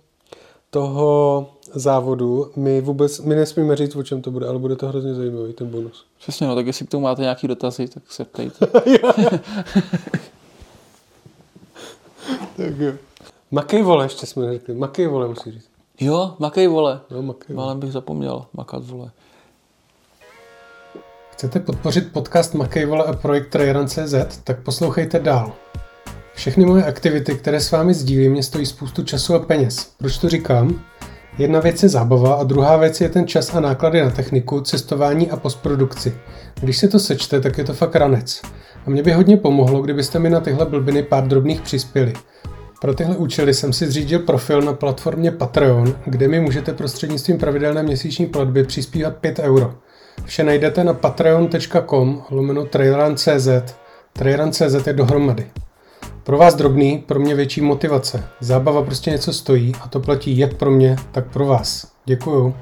toho závodu. My vůbec, my nesmíme říct, o čem to bude, ale bude to hrozně zajímavý, ten bonus. Přesně, no, tak jestli k tomu máte nějaký dotazy, tak se ptejte. tak jo. Makej vole, ještě jsme řekli. Makej vole, musí říct. Jo, makej vole. No, makej vole. Málem bych zapomněl makat vole. Chcete podpořit podcast Makejvole a projekt Trajeran.cz, tak poslouchejte dál. Všechny moje aktivity, které s vámi sdílím, mě stojí spoustu času a peněz. Proč to říkám? Jedna věc je zábava a druhá věc je ten čas a náklady na techniku, cestování a postprodukci. Když se to sečte, tak je to fakt ranec. A mě by hodně pomohlo, kdybyste mi na tyhle blbiny pár drobných přispěli. Pro tyhle účely jsem si zřídil profil na platformě Patreon, kde mi můžete prostřednictvím pravidelné měsíční platby přispívat 5 euro. Vše najdete na patreon.com lomeno traileran.cz. Traileran.cz je dohromady. Pro vás drobný, pro mě větší motivace. Zábava prostě něco stojí a to platí jak pro mě, tak pro vás. Děkuju.